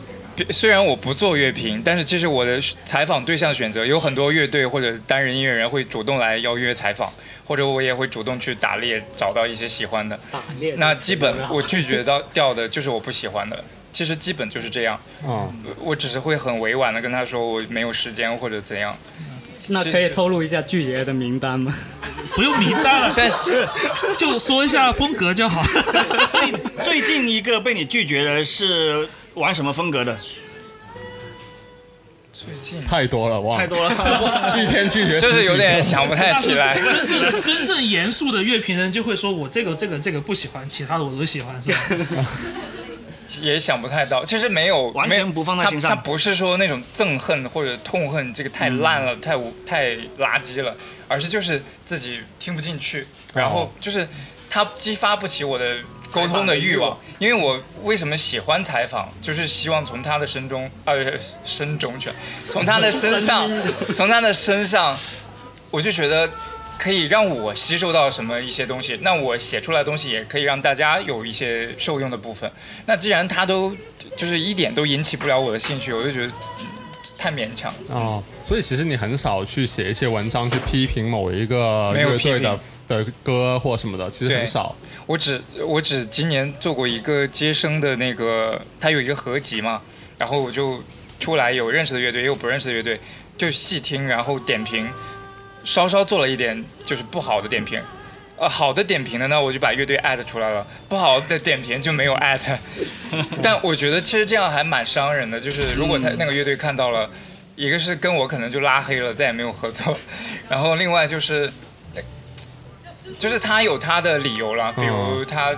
虽然我不做乐评，但是其实我的采访对象选择有很多乐队或者单人音乐人会主动来邀约采访，或者我也会主动去打猎找到一些喜欢的。打猎。那基本我拒绝到掉的就是我不喜欢的，其实基本就是这样。嗯。我只是会很委婉的跟他说我没有时间或者怎样。那可以透露一下拒绝的名单吗？不用名单了，现在是就说一下风格就好。最最近一个被你拒绝的是。玩什么风格的？最近太多了，哇，太多了，一天拒绝就是有点想不太起来。真真正严肃的乐评人就会说：“我这个这个这个不喜欢，其他的我都喜欢。”是吧？也想不太到，其实没有完全不放在心上。他不是说那种憎恨或者痛恨这个太烂了、太无太垃圾了，而是就是自己听不进去，然后就是他激发不起我的。沟通的欲望，因为我为什么喜欢采访，就是希望从他的身中，呃，身中去，从他的身上，从他的身上，我就觉得可以让我吸收到什么一些东西，那我写出来的东西也可以让大家有一些受用的部分。那既然他都就是一点都引起不了我的兴趣，我就觉得太勉强。哦，所以其实你很少去写一些文章去批评某一个乐队的。的歌或什么的，其实很少。我只我只今年做过一个接生的那个，他有一个合集嘛，然后我就出来有认识的乐队，也有不认识的乐队，就细听，然后点评，稍稍做了一点就是不好的点评，呃，好的点评的呢，我就把乐队艾特出来了，不好的点评就没有艾特。但我觉得其实这样还蛮伤人的，就是如果他那个乐队看到了，一个是跟我可能就拉黑了，再也没有合作，然后另外就是。就是他有他的理由了，比如他，呃，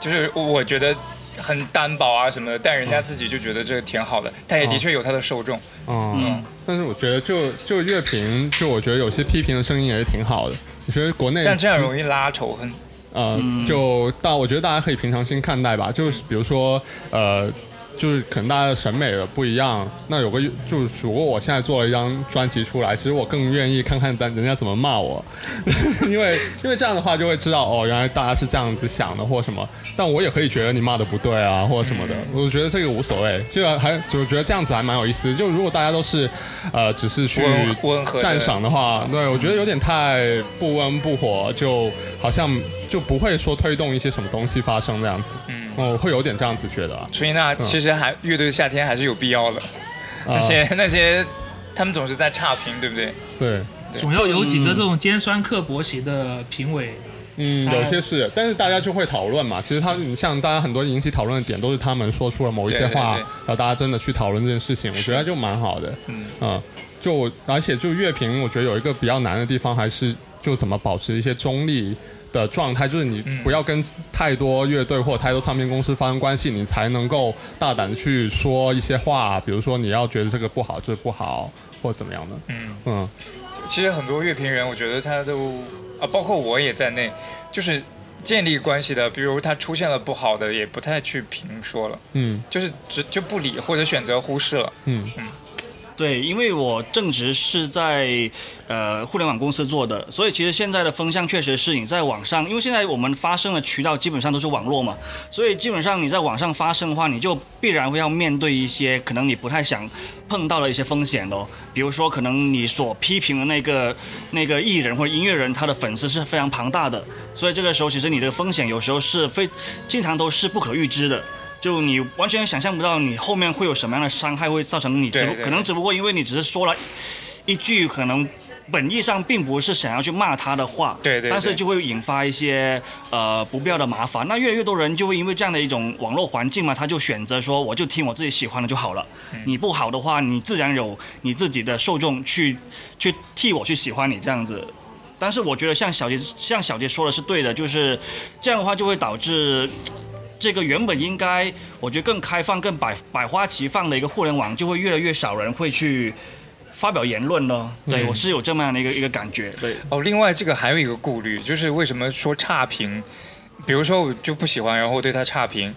就是我觉得很单薄啊什么的，但人家自己就觉得这个挺好的，但也的确有它的受众。嗯，但是我觉得就就乐评，就我觉得有些批评的声音也是挺好的。我觉得国内但这样容易拉仇恨。呃，就大，我觉得大家可以平常心看待吧。就是比如说，呃。就是可能大家的审美的不一样，那有个就是如果我现在做了一张专辑出来，其实我更愿意看看人人家怎么骂我，因为因为这样的话就会知道哦，原来大家是这样子想的或什么，但我也可以觉得你骂的不对啊或者什么的，我觉得这个无所谓，就还就觉得这样子还蛮有意思。就如果大家都是呃只是去赞赏的话，对我觉得有点太不温不火，就好像。就不会说推动一些什么东西发生这样子，嗯，我会有点这样子觉得。所以那其实还乐队夏天还是有必要的，那些那些他们总是在差评，对不对？对，总要有几个这种尖酸刻薄型的评委。嗯，有些是，但是大家就会讨论嘛。其实他，你像大家很多引起讨论的点，都是他们说出了某一些话，然后大家真的去讨论这件事情，我觉得就蛮好的。嗯，嗯，就而且就乐评，我觉得有一个比较难的地方，还是就怎么保持一些中立。的状态就是你不要跟太多乐队或太多唱片公司发生关系，你才能够大胆的去说一些话。比如说你要觉得这个不好就是不好，或怎么样的。嗯嗯，其实很多乐评人，我觉得他都啊，包括我也在内，就是建立关系的。比如他出现了不好的，也不太去评说了。嗯，就是只就不理或者选择忽视了。嗯嗯。对，因为我正值是在呃互联网公司做的，所以其实现在的风向确实是你在网上，因为现在我们发声的渠道基本上都是网络嘛，所以基本上你在网上发声的话，你就必然会要面对一些可能你不太想碰到的一些风险咯。比如说可能你所批评的那个那个艺人或者音乐人，他的粉丝是非常庞大的，所以这个时候其实你的风险有时候是非经常都是不可预知的。就你完全想象不到，你后面会有什么样的伤害会造成你，只可能只不过因为你只是说了一句可能本意上并不是想要去骂他的话，对对，但是就会引发一些呃不必要的麻烦。那越来越多人就会因为这样的一种网络环境嘛，他就选择说我就听我自己喜欢的就好了。你不好的话，你自然有你自己的受众去去替我去喜欢你这样子。但是我觉得像小杰像小杰说的是对的，就是这样的话就会导致这个原本应该我觉得更开放、更百百花齐放的一个互联网，就会越来越少人会去发表言论呢。对我是有这么样的一个一个感觉。对哦，另外这个还有一个顾虑，就是为什么说差评？比如说我就不喜欢，然后对他差评。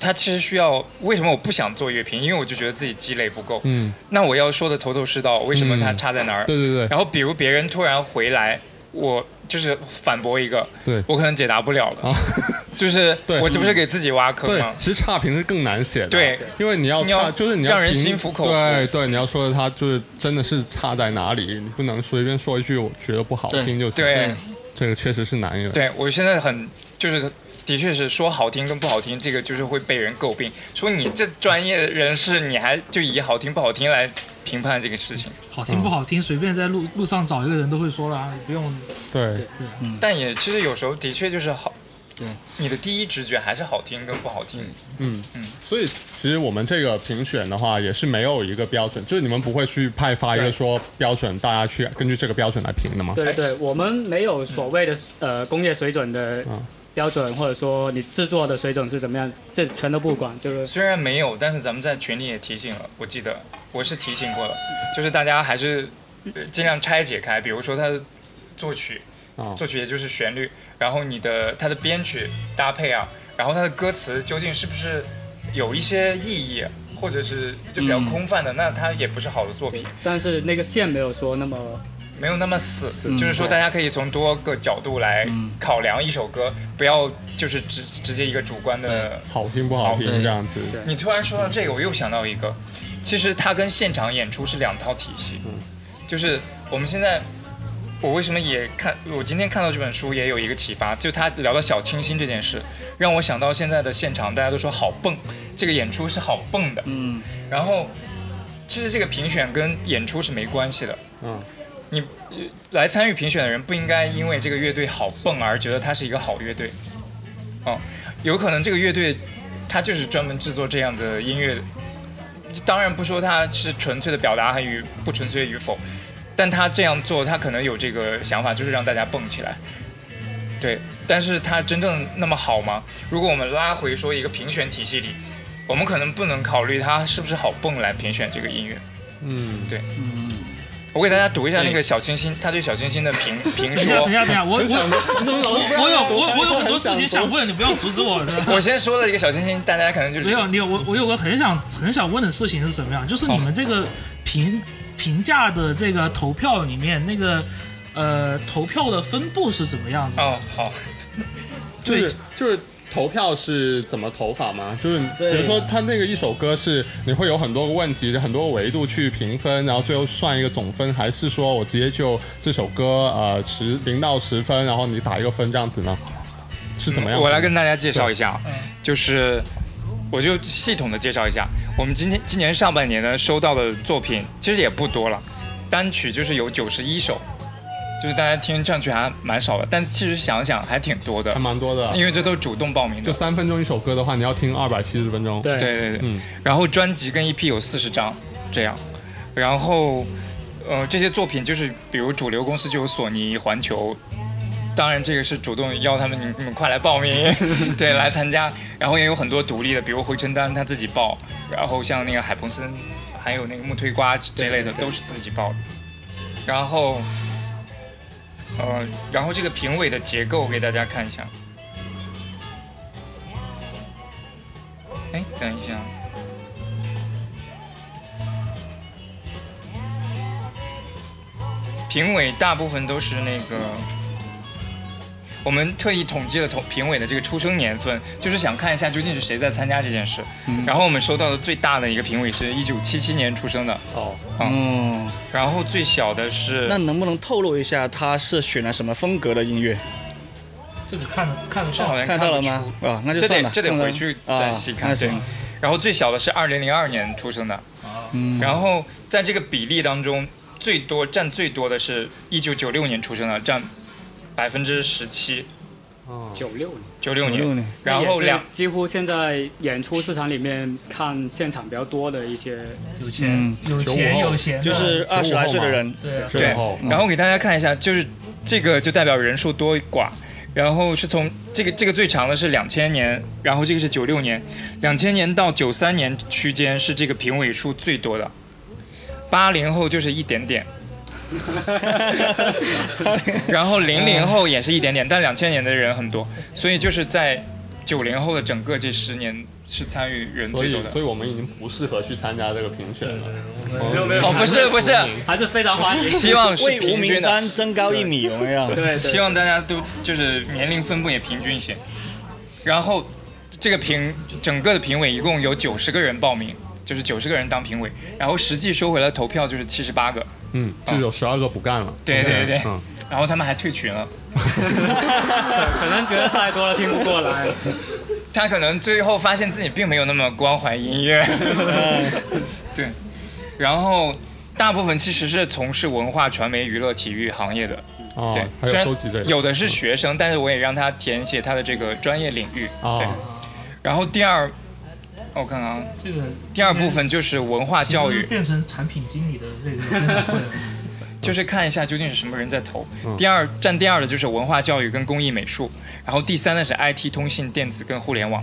他其实需要为什么我不想做乐评？因为我就觉得自己积累不够。嗯。那我要说的头头是道，为什么他差在哪儿？对对对。然后比如别人突然回来，我就是反驳一个，对我可能解答不了了。就是我这不是给自己挖坑吗？其实差评是更难写的。对，因为你要差，就是你要让人心服口服。对对，你要说的他就是真的是差在哪里，你不能随便说一句我觉得不好听就行。对，这个确实是难一点。对我现在很就是。的确是说好听跟不好听，这个就是会被人诟病，说你这专业人士，你还就以好听不好听来评判这个事情。好听不好听，随便在路路上找一个人都会说了，你不用。对对，嗯。但也其实有时候的确就是好，对，你的第一直觉还是好听跟不好听。嗯嗯。所以其实我们这个评选的话，也是没有一个标准，就是你们不会去派发一个说标准，大家去根据这个标准来评的吗？对对，我们没有所谓的呃工业水准的。标准或者说你制作的水准是怎么样，这全都不管。就是虽然没有，但是咱们在群里也提醒了，我记得我是提醒过了，就是大家还是尽量拆解开，比如说它的作曲，作曲也就是旋律，然后你的它的编曲搭配啊，然后它的歌词究竟是不是有一些意义，或者是就比较空泛的，那它也不是好的作品。但是那个线没有说那么。没有那么死，就是说大家可以从多个角度来考量一首歌，不要就是直直接一个主观的好听不好听这样子。你突然说到这个，我又想到一个，其实它跟现场演出是两套体系。就是我们现在，我为什么也看，我今天看到这本书也有一个启发，就他聊到小清新这件事，让我想到现在的现场，大家都说好蹦，这个演出是好蹦的。嗯。然后，其实这个评选跟演出是没关系的。嗯。你来参与评选的人不应该因为这个乐队好蹦而觉得它是一个好乐队，哦，有可能这个乐队，它就是专门制作这样的音乐，当然不说它是纯粹的表达与不纯粹与否，但他这样做，他可能有这个想法，就是让大家蹦起来，对，但是他真正那么好吗？如果我们拉回说一个评选体系里，我们可能不能考虑它是不是好蹦来评选这个音乐，嗯，对，嗯。我给大家读一下那个小清新，他对小清新的评 评说。等一下，等一下，我我我有我我有很多事情想问，你不要阻止我。我先说了一个小清新，大家可能就没有你有我我有个很想很想问的事情是什么样？就是你们这个评评价的这个投票里面，那个呃投票的分布是怎么样子？哦，好，对，就是。投票是怎么投法吗？就是比如说，他那个一首歌是你会有很多个问题、很多个维度去评分，然后最后算一个总分，还是说我直接就这首歌呃十零到十分，然后你打一个分这样子呢？是怎么样？我来跟大家介绍一下，就是我就系统的介绍一下，我们今天今年上半年呢收到的作品其实也不多了，单曲就是有九十一首。就是大家听上去还蛮少的，但其实想想还挺多的，还蛮多的，因为这都是主动报名的。就三分钟一首歌的话，你要听二百七十分钟。对对对对，嗯。然后专辑跟 EP 有四十张，这样。然后，呃，这些作品就是比如主流公司就有索尼、环球，当然这个是主动要他们你们快来报名，对，来参加。然后也有很多独立的，比如回春丹他自己报，然后像那个海鹏森，还有那个木推瓜这类的都是自己报的。然后。呃，然后这个评委的结构给大家看一下。哎，等一下，评委大部分都是那个。我们特意统计了统评委的这个出生年份，就是想看一下究竟是谁在参加这件事。然后我们收到的最大的一个评委是一九七七年出生的。哦，嗯。然后最小的是。那能不能透露一下他是选了什么风格的音乐？这个看看得出，看到了吗？啊，那就这得这得回去再细看。对。然后最小的是二零零二年出生的。嗯。然后在这个比例当中，最多占最多的是一九九六年出生的，占百分之十七。哦，九六年，九六年，然后两几乎现在演出市场里面看现场比较多的一些有钱有钱有闲，就是二十来岁的人，对对。然后给大家看一下，就是这个就代表人数多寡，然后是从这个这个最长的是两千年，然后这个是九六年，两千年到九三年区间是这个评委数最多的，八零后就是一点点。然后零零后也是一点点，但两千年的人很多，所以就是在九零后的整个这十年是参与人最多的。所以，我们已经不适合去参加这个评选了。没有没有，哦，不是不是，还是非常欢迎。希望是为无名山增高一米，有没有？对，希望大家都就是年龄分布也平均一些。然后这个评整个的评委一共有九十个人报名，就是九十个人当评委，然后实际收回来投票就是七十八个。嗯，就有十二个不干了。对对对，嗯，然后他们还退群了，可能觉得太多了听不过来。他可能最后发现自己并没有那么关怀音乐。对，然后大部分其实是从事文化传媒、娱乐、体育行业的。哦，对，虽然有的是学生，但是我也让他填写他的这个专业领域。对，然后第二。我看看啊，这个第二部分就是文化教育，变成产品经理的这个，就是看一下究竟是什么人在投。第二占第二的就是文化教育跟工艺美术，然后第三的是 IT 通信电子跟互联网，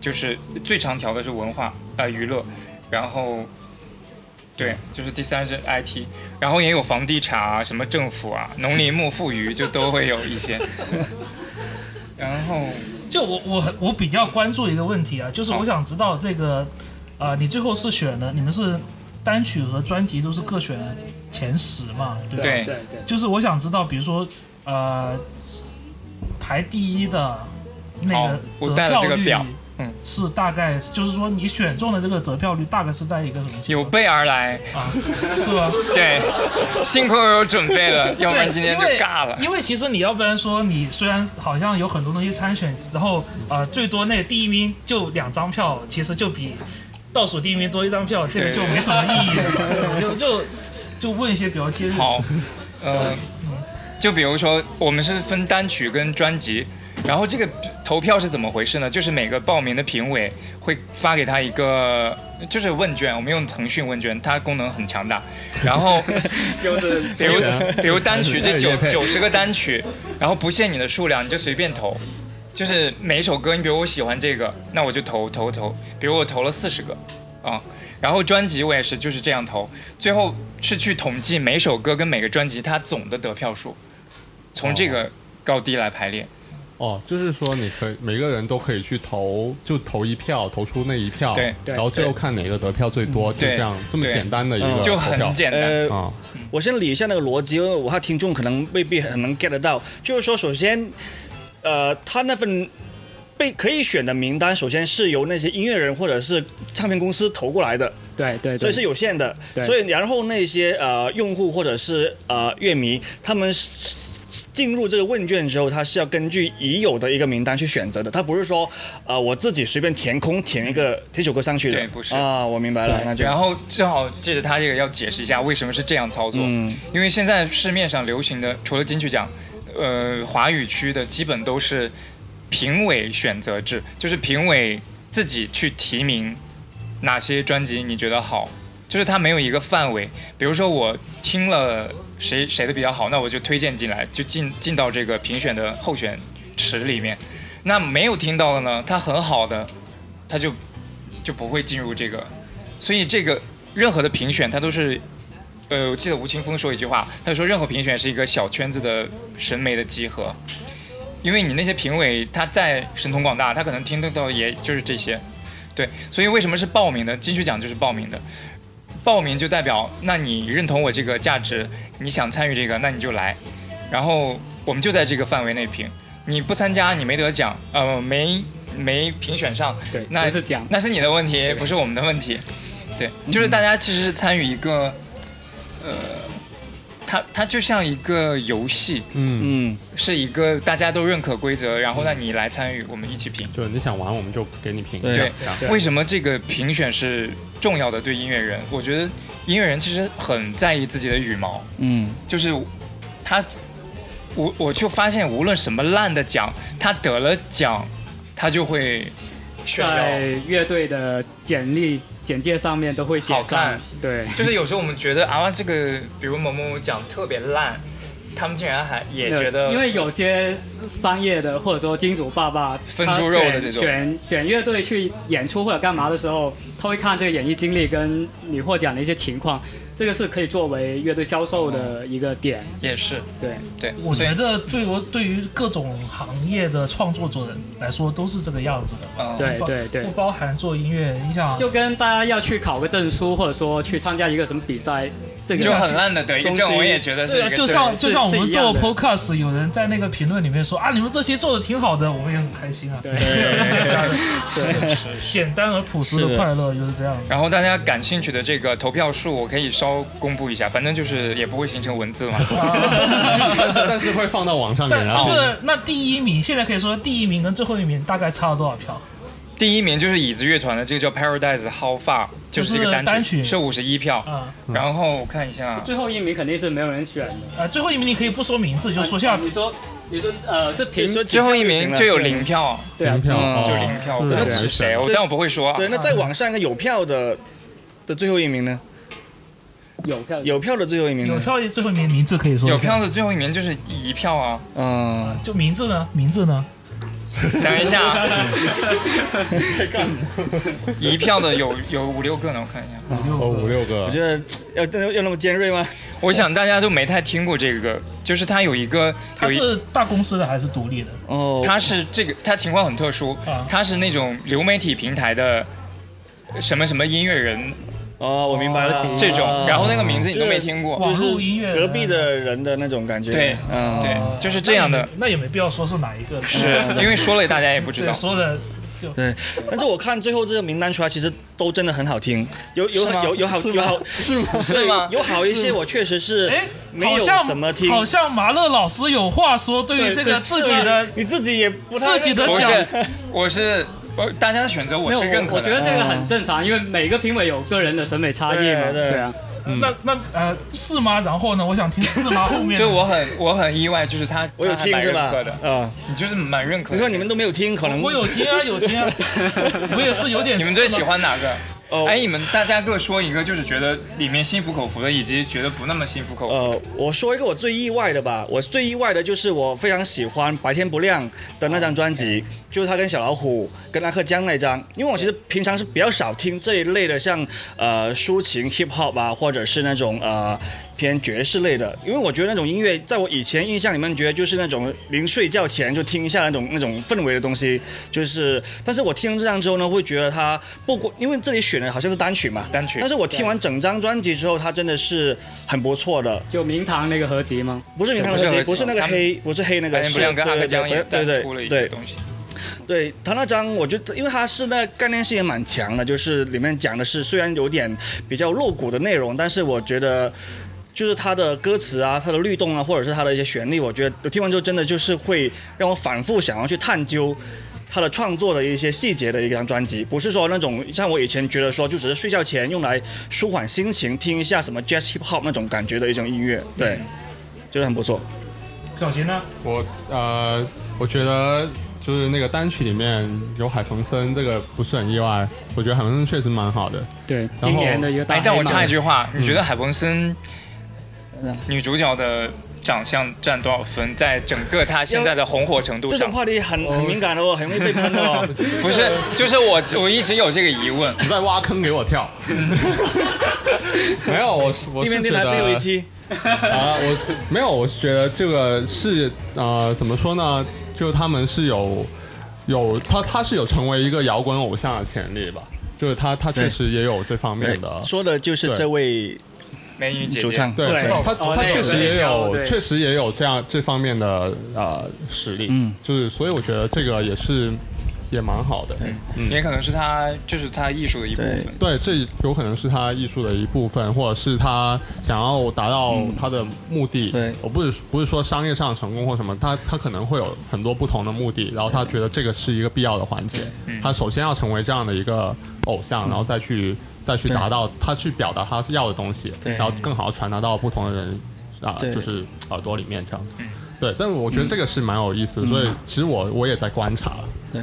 就是最长条的是文化呃娱乐，然后对，就是第三是 IT，然后也有房地产啊，什么政府啊，农林牧副渔就都会有一些，然后。就我我我比较关注一个问题啊，就是我想知道这个，呃，你最后是选的，你们是单曲和专辑都是各选前十嘛？对对对。就是我想知道，比如说呃，排第一的那个得票率。嗯，是大概就是说你选中的这个得票率大概是在一个什么？有备而来啊，是吧？对，幸亏我有准备了，要不然今天就尬了。因为其实你要不然说你虽然好像有很多东西参选，然后呃最多那第一名就两张票，其实就比倒数第一名多一张票，这个就没什么意义了。就就就问一些比较尖锐。好，呃，就比如说我们是分单曲跟专辑。然后这个投票是怎么回事呢？就是每个报名的评委会发给他一个，就是问卷，我们用腾讯问卷，它功能很强大。然后，比如比如单曲这 九九十个单曲，然后不限你的数量，你就随便投。就是每一首歌，你比如我喜欢这个，那我就投投投。比如我投了四十个，啊，然后专辑我也是就是这样投。最后是去统计每首歌跟每个专辑它总的得票数，从这个高低来排列。哦，就是说你可以每个人都可以去投，就投一票，投出那一票，对，然后最后看哪个得票最多，就这样这么简单的一个就很简单啊。我先理一下那个逻辑，因为我怕听众可能未必很能 get 得到。就是说，首先，呃，他那份被可以选的名单，首先是由那些音乐人或者是唱片公司投过来的，对对，所以是有限的。所以然后那些呃用户或者是呃乐迷，他们是。进入这个问卷之后，他是要根据已有的一个名单去选择的，他不是说，呃，我自己随便填空填一个这首歌上去的。对，不是啊，我明白了。那就然后正好借着他这个要解释一下为什么是这样操作。嗯。因为现在市面上流行的，除了金曲奖，呃，华语区的基本都是评委选择制，就是评委自己去提名哪些专辑你觉得好，就是他没有一个范围。比如说我听了。谁谁的比较好，那我就推荐进来，就进进到这个评选的候选池里面。那没有听到的呢，他很好的，他就就不会进入这个。所以这个任何的评选，它都是，呃，我记得吴青峰说一句话，他说任何评选是一个小圈子的审美的集合。因为你那些评委他再神通广大，他可能听得到也就是这些。对，所以为什么是报名的？金曲奖就是报名的。报名就代表，那你认同我这个价值，你想参与这个，那你就来，然后我们就在这个范围内评。你不参加，你没得奖，呃，没没评选上，对，那是奖，那是你的问题，不是我们的问题。对，就是大家其实是参与一个，呃，它它就像一个游戏，嗯，嗯，是一个大家都认可规则，然后让你来参与，我们一起评。就是你想玩我们就给你评。对为什么这个评选是重要的？对音乐人，我觉得音乐人其实很在意自己的羽毛，嗯，就是他，我我就发现无论什么烂的奖，他得了奖，他就会炫在。乐队的简历简介上面都会写上，对，就是有时候我们觉得啊，这个比如某某某奖特别烂，他们竟然还也觉得，因为有些商业的或者说金主爸爸分猪肉的这种。选选选乐队去演出或者干嘛的时候，他会看这个演艺经历跟你获奖的一些情况，这个是可以作为乐队销售的一个点，也是对。对，我觉得对我对于各种行业的创作者来说都是这个样子的。嗯对对对不，包含做音乐，你想就跟大家要去考个证书，或者说去参加一个什么比赛，这个就很烂的得一个证，我也觉得是对啊，一个就像就像我们做 podcast，有人在那个评论里面说啊，你们这些做的挺好的，我们也很开心啊。对对，简单而朴实的快乐就是这样的。然后大家感兴趣的这个投票数，我可以稍公布一下，反正就是也不会形成文字嘛。但是但是会放到网上面，但就是那第一名，现在可以说第一名跟最后一名大概差了多少票？第一名就是椅子乐团的，这个叫 Paradise How Far，就是这个单单曲是五十一票。啊、然后我看一下，最后一名肯定是没有人选的。呃，最后一名你可以不说名字，就说下啊你说你说呃是评你说最后一名就有零票，对啊零票就零票，我就是不知道是谁，我但我不会说啊。对，那在网上一个有票的的最后一名呢？有票有票的最后一名呢？有票的最后一名名字可以说有票的最后一名就是一票啊。嗯，就名字呢？名字呢？等一下啊，一票的有有五六个呢，我看一下。哦五六个我，觉得要要要那么尖锐吗？我想大家都没太听过这个，就是它有一个它有一，是大公司的还是独立的？哦，它是这个它情况很特殊啊，它是那种流媒体平台的什么什么音乐人哦，我明白了，这种，哦。然后那个名字你都没听过，就是隔壁的人的那种感觉。对嗯，对，就是这样的，那也没必要说是哪一个，是 因为说了大家也不知道。说的对。但是我看最后这个名单出来，其实都真的很好听，有有有有好有好是吗？是吗？对有好一些我确实是哎，没有好像怎么听。好像马乐老师有话说，对于这个自己的你自己也不太自己的不是，我是我大家的选择我，是认可的。我觉得这个很正常，因为每个评委有个人的审美差异嘛，对对对啊。那那呃是吗？然后呢？我想听是吗？后面 就我很我很意外，就是他我有听是吧认可的？啊，你就是蛮认可的。你说你们都没有听，可能我有听啊，有听啊，我也是有点。你们最喜？欢哪个？哦。哎，你们大家各说一个，就是觉得里面心服口服的，以及觉得不那么心服口服。呃，我说一个我最意外的吧，我最意外的就是我非常喜欢《白天不亮》的那张专辑，就是他跟小老虎、跟阿克江那张，因为我其实平常是比较少听这一类的，像呃抒情 hip hop 啊，或者是那种呃偏爵士类的，因为我觉得那种音乐，在我以前印象里面，觉得就是那种临睡觉前就听一下那种那种氛围的东西，就是，但是我听了这张之后呢，会觉得它不过，因为这里选的好像是单曲嘛，单曲但是我听完整张专辑之后，它真的是很不错的，就明堂那个合集吗？不是明堂的黑，不是合集不是那个黑，不是黑那个，对对对对东西。对他那张，我觉得因为他是那概念性也蛮强的，就是里面讲的是虽然有点比较露骨的内容，但是我觉得。就是他的歌词啊，他的律动啊，或者是他的一些旋律，我觉得我听完之后真的就是会让我反复想要去探究他的创作的一些细节的一张专辑，不是说那种像我以前觉得说就只是睡觉前用来舒缓心情，听一下什么 jazz hip hop 那种感觉的一种音乐，对，觉得很不错。小杰呢？我呃，我觉得就是那个单曲里面有海鹏森，这个不是很意外。我觉得海鹏森确实蛮好的。对，然后今年的一个大但我插一句话，你觉得海鹏森嗯女主角的长相占多少分？在整个她现在的红火程度上，这种话题很很敏感的哦，很容易被喷的哦。不是，就是我我一直有这个疑问。你在挖坑给我跳？没有，我是我因为电台是觉得最后一期，啊，我没有，我是觉得这个是呃，怎么说呢？就他们是有有他他是有成为一个摇滚偶像的潜力吧。就是他他确实也有这方面的。说的就是这位美女姐姐。主唱，对，对他哦那个他确实也有，确实也有这样这方面的呃实力，嗯。就是所以我觉得这个也是也蛮好的。嗯，也可能是他就是他艺术的一部分。对，这有可能是他艺术的一部分，或者是他想要达到他的目的。对，我不是不是说商业上成功或什么，他他可能会有很多不同的目的，然后他觉得这个是一个必要的环节。他首先要成为这样的一个偶像，然后再去再去达到他去表达他要的东西，然后更好传达到不同的人啊，就是耳朵里面这样子。对，但是我觉得这个是蛮有意思的，所以其实我我也在观察，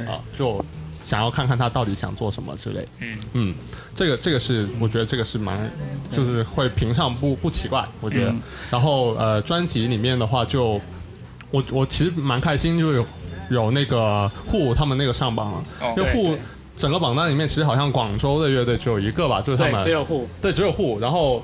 啊，就想要看看他到底想做什么之类。嗯。嗯，这个这个是我觉得这个是蛮，就是会评上不不奇怪，我觉得。然后呃，专辑里面的话，就我我其实蛮开心，就有有那个户他们那个上榜了，因为户。整个榜单里面，其实好像广州的乐队只有一个吧，就是他们只有户，对，只有户。然后，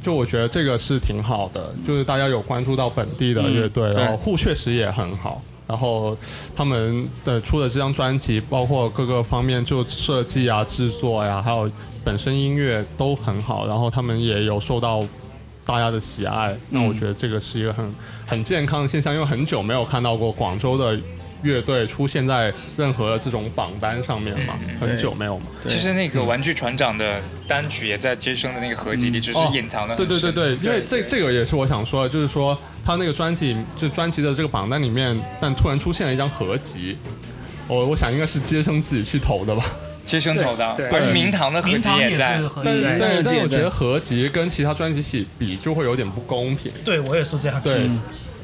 就我觉得这个是挺好的，就是大家有关注到本地的乐队，然后户确实也很好。然后他们的出的这张专辑，包括各个方面，就设计啊、制作呀，还有本身音乐都很好。然后他们也有受到大家的喜爱。那我觉得这个是一个很很健康的现象，因为很久没有看到过广州的。乐队出现在任何这种榜单上面嘛？很久没有嘛。其实那个玩具船长的单曲也在接生的那个合集里，只是隐藏的。对对对对，因为这这个也是我想说的，就是说他那个专辑就专辑的这个榜单里面，但突然出现了一张合集，我我想应该是接生自己去投的吧。接生投的，而明堂的合集也在。但但但我觉得合集跟其他专辑比比就会有点不公平。对我也是这样。对。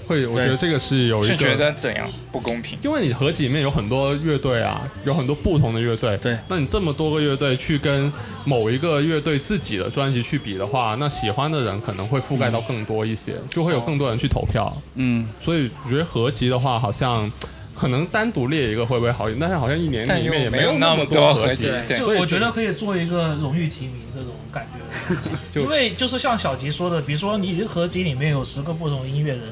会，我觉得这个是有一个是觉得怎样不公平？因为你合集里面有很多乐队啊，有很多不同的乐队。对，那你这么多个乐队去跟某一个乐队自己的专辑去比的话，那喜欢的人可能会覆盖到更多一些，就会有更多人去投票。嗯，所以我觉得合集的话，好像可能单独列一个会不会好一点？但是好像一年里面也没有那么多合集，所以我觉得可以做一个荣誉提名这种感觉。因为就是像小吉说的，比如说你合集里面有十个不同音乐人。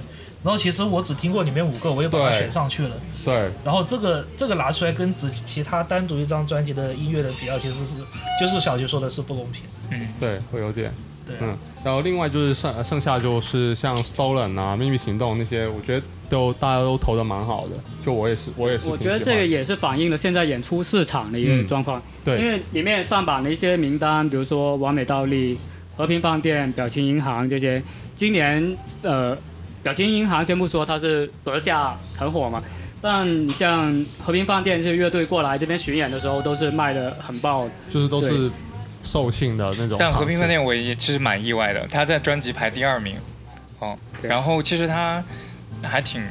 然后其实我只听过里面五个，我也把它选上去了。对。然后这个这个拿出来跟只其他单独一张专辑的音乐的比较，其实是就是小菊说的是不公平。嗯，对，会有点。对。嗯，然后另外就是剩剩下就是像 Stolen 啊、秘密行动那些，我觉得都大家都投的蛮好的。就我也是，我也是。我觉得这个也是反映了现在演出市场的一个状况。对。因为里面上榜的一些名单，比如说完美倒立、和平饭店、表情银行这些，今年呃。表情银行先不说，它是德下很火嘛，但你像和平饭店这些乐队过来这边巡演的时候，都是卖的很爆，就是都是售罄的那种。但和平饭店我也其实蛮意外的，他在专辑排第二名，哦，然后其实他还挺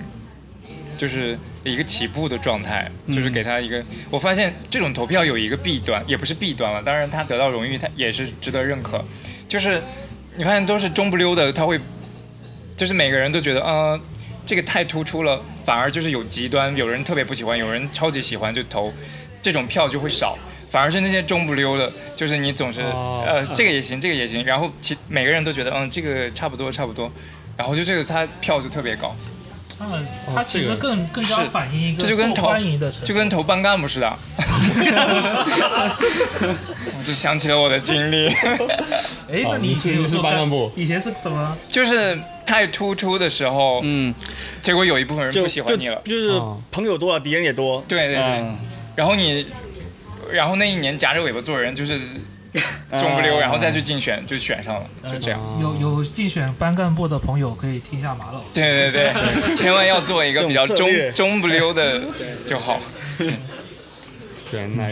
就是一个起步的状态，就是给他一个，我发现这种投票有一个弊端，也不是弊端了，当然他得到荣誉，他也是值得认可，就是你发现都是中不溜的，他会。就是每个人都觉得，呃，这个太突出了，反而就是有极端，有人特别不喜欢，有人超级喜欢就投，这种票就会少。反而是那些中不溜的，就是你总是，呃，这个也行，这个也行，然后其每个人都觉得，嗯，这个差不多，差不多，然后就这个他票就特别高。嗯，他其实更更加反映一个受欢迎的程度，就跟投班干部似的。我就想起了我的经历。哎，那你以前是班干部？以前是什么？就是太突出的时候，嗯，结果有一部分人不喜欢你了，就是朋友多了，敌人也多。对对对，然后你，然后那一年夹着尾巴做人，就是。中不溜，然后再去竞选，就选上了，就这样。有有竞选班干部的朋友可以听一下马老。对对对，千万要做一个比较中中不溜的 就好。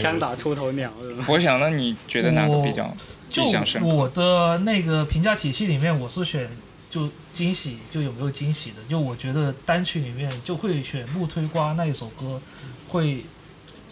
枪打出头鸟。我想，那你觉得哪个比较印象深刻？我的那个评价体系里面，我是选就惊喜，就有没有惊喜的。就我觉得单曲里面就会选木推瓜那一首歌，会。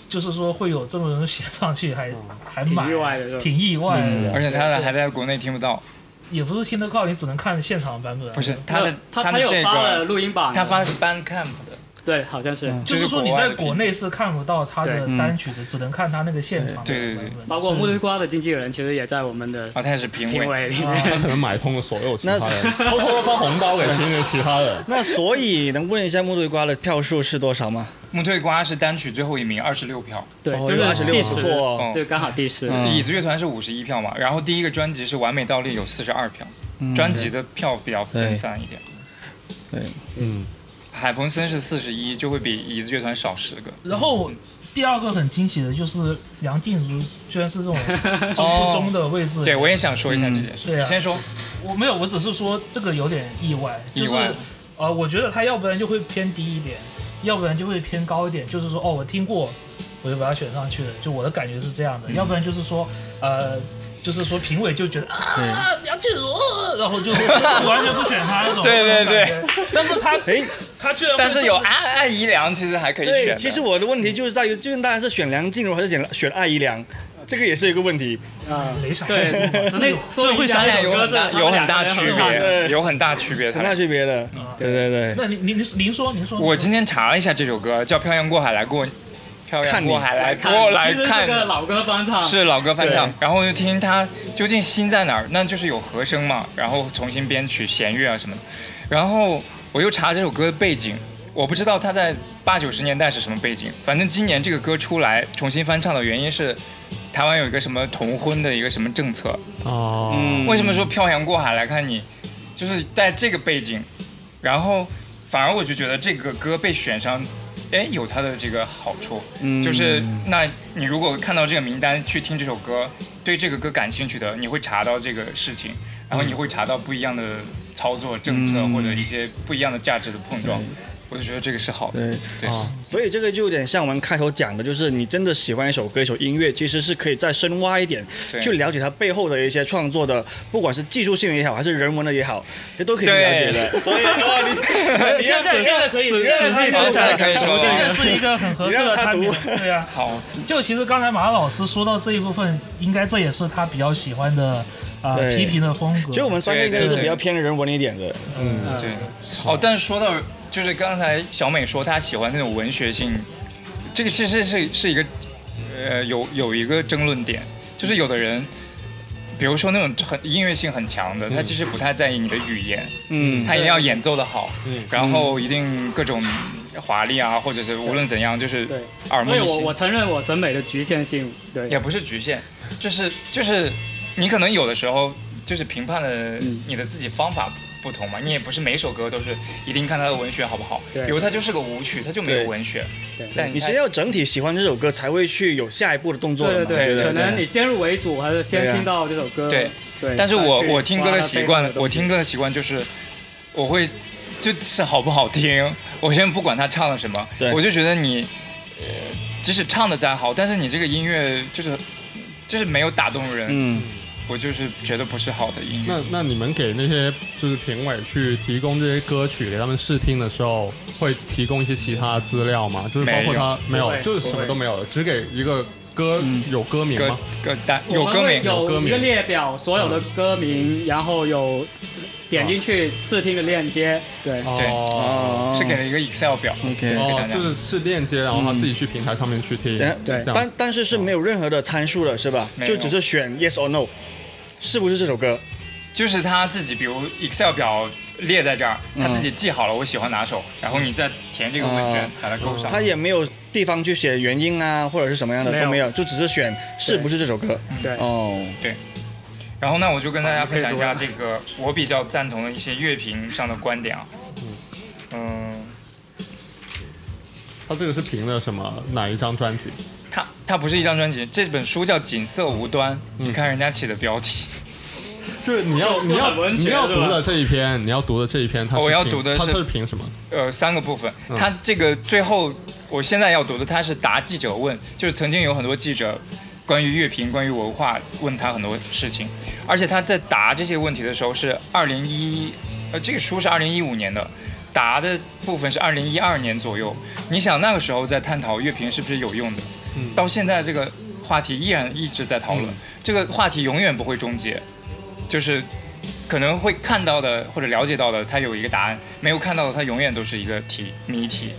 就是说会有这么人写上去，还还蛮意外的，挺意外的。而且他的还在国内听不到，也不是听得到，你只能看现场版本。不是他的，他他有发了录音版，他发的是 Bandcamp 的。对，好像是，就是说你在国内是看不到他的单曲的，只能看他那个现场。对对对，包括木推瓜的经纪人其实也在我们的啊，他也是评委。里面，他可能买通了所有其他人，偷偷发红包给其他其他人。那所以能问一下木推瓜的票数是多少吗？木推瓜是单曲最后一名，二十六票。对，就是二十六，不错，对，刚好第十。椅子乐团是五十一票嘛，然后第一个专辑是完美倒立有四十二票，专辑的票比较分散一点。对，嗯。海鹏森是四十一，就会比椅子乐团少十个。然后第二个很惊喜的就是梁静茹，居然是这种 中不中的位置。对，我也想说一下这件事。对啊，先说。我没有，我只是说这个有点意外。意外。呃，我觉得他要不然就会偏低一点，要不然就会偏高一点。就是说，哦，我听过，我就把它选上去了。就我的感觉是这样的。要不然就是说，呃。就是说，评委就觉得啊，梁静茹，然后就完全不选他那种。对对对。但是他，哎，他居然。但是有安艾怡良，其实还可以选。其实我的问题就是在于，究竟大家是选梁静茹还是选选艾姨良？这个也是一个问题啊。没啥。对，那 所以会想有很大有很大区别，有很大区别，很大区别的。对对对。那您您您说您说。我今天查了一下这首歌，叫《漂洋过海来过》。漂洋过海来过来看，是老歌翻唱，是老歌翻唱。然后就听他究竟心在哪儿？那就是有和声嘛，然后重新编曲弦乐啊什么的。然后我又查这首歌的背景，我不知道他在八九十年代是什么背景。反正今年这个歌出来重新翻唱的原因是，台湾有一个什么同婚的一个什么政策哦。为什么说漂洋过海来看你？就是带这个背景，然后反而我就觉得这个歌被选上。哎，有它的这个好处，嗯就是那你如果看到这个名单去听这首歌，对这个歌感兴趣的，你会查到这个事情，然后你会查到不一样的操作政策或者一些不一样的价值的碰撞。我就觉得这个是好的，对，所以这个就有点像我们开头讲的，就是你真的喜欢一首歌、一首音乐，其实是可以再深挖一点，去了解它背后的一些创作的，不管是技术性也好，还是人文的也好，也都可以了解的。对，你现在现在可以，现在可以说，现在可以说，现在是一个很合适的产品。对呀，好。就其实刚才马老师说到这一部分，应该这也是他比较喜欢的啊批评的风格。其实我们三个应该是比较偏人文一点的。嗯，对。哦，但是说到。就是刚才小美说她喜欢那种文学性，这个其实是是一个，呃，有有一个争论点，就是有的人，比如说那种很音乐性很强的，他其实不太在意你的语言，嗯，他一定要演奏的好，嗯，然后一定各种华丽啊，或者是无论怎样，就是耳目一新。所以我我承认我审美的局限性，对，也不是局限，就是就是你可能有的时候就是评判的你的自己方法。不同嘛，你也不是每首歌都是一定看它的文学好不好？比如它就是个舞曲，它就没有文学。对。但你先要整体喜欢这首歌，才会去有下一步的动作对对对。可能你先入为主，还是先听到这首歌。对对。但是我我听歌的习惯，我听歌的习惯就是，我会就是好不好听，我先不管他唱了什么，我就觉得你，呃，即使唱的再好，但是你这个音乐就是就是没有打动人。嗯。我就是觉得不是好的音乐。那那你们给那些就是评委去提供这些歌曲给他们试听的时候，会提供一些其他资料吗？就是包括他没有，就是什么都没有，只给一个歌有歌名吗？歌单有歌名，有一个列表，所有的歌名，然后有点进去试听的链接。对对，是给了一个 Excel 表。OK，哦，就是是链接，然后他自己去平台上面去听。对，但但是是没有任何的参数的，是吧？就只是选 Yes or No。是不是这首歌？就是他自己，比如 Excel 表列在这儿，他自己记好了我喜欢哪首，然后你再填这个问卷把它勾上。他也没有地方去写原因啊，或者是什么样的都没有，就只是选是不是这首歌。对，哦，对。然后那我就跟大家分享一下这个我比较赞同的一些乐评上的观点啊。嗯。他这个是评的什么？哪一张专辑？他他不是一张专辑，这本书叫《锦瑟无端》。你看人家起的标题，就是你要你要你要读的这一篇，你要读的这一篇，它我要读的是凭什么？呃，三个部分。它这个最后，我现在要读的，它是答记者问，就是曾经有很多记者关于乐评、关于文化问他很多事情，而且他在答这些问题的时候是二零一，呃，这个书是二零一五年的。答的部分是二零一二年左右，你想那个时候在探讨乐评是不是有用的？嗯，到现在这个话题依然一直在讨论，这个话题永远不会终结，就是可能会看到的或者了解到的，它有一个答案；没有看到的，它永远都是一个题谜题。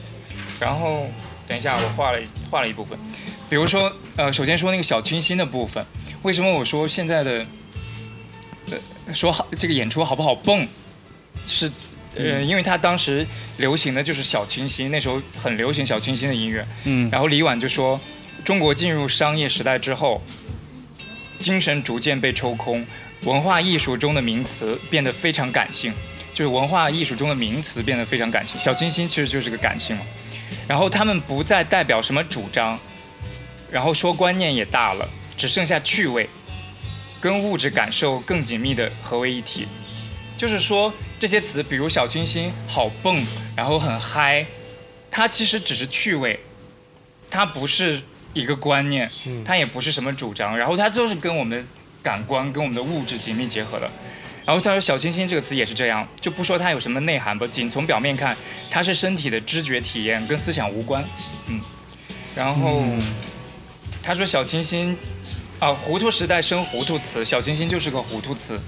然后等一下，我画了画了一部分，比如说呃，首先说那个小清新的部分，为什么我说现在的呃说好这个演出好不好蹦是？呃，因为他当时流行的就是小清新，那时候很流行小清新的音乐。嗯。然后李婉就说，中国进入商业时代之后，精神逐渐被抽空，文化艺术中的名词变得非常感性，就是文化艺术中的名词变得非常感性。小清新其实就是个感性嘛。然后他们不再代表什么主张，然后说观念也大了，只剩下趣味，跟物质感受更紧密的合为一体。就是说这些词，比如小清新、好蹦，然后很嗨，它其实只是趣味，它不是一个观念，它也不是什么主张，然后它就是跟我们的感官、跟我们的物质紧密结合的。然后他说“小清新”这个词也是这样，就不说它有什么内涵吧，仅从表面看，它是身体的知觉体验，跟思想无关。嗯，然后他说“小清新”，啊，糊涂时代生糊涂词，小清新就是个糊涂词。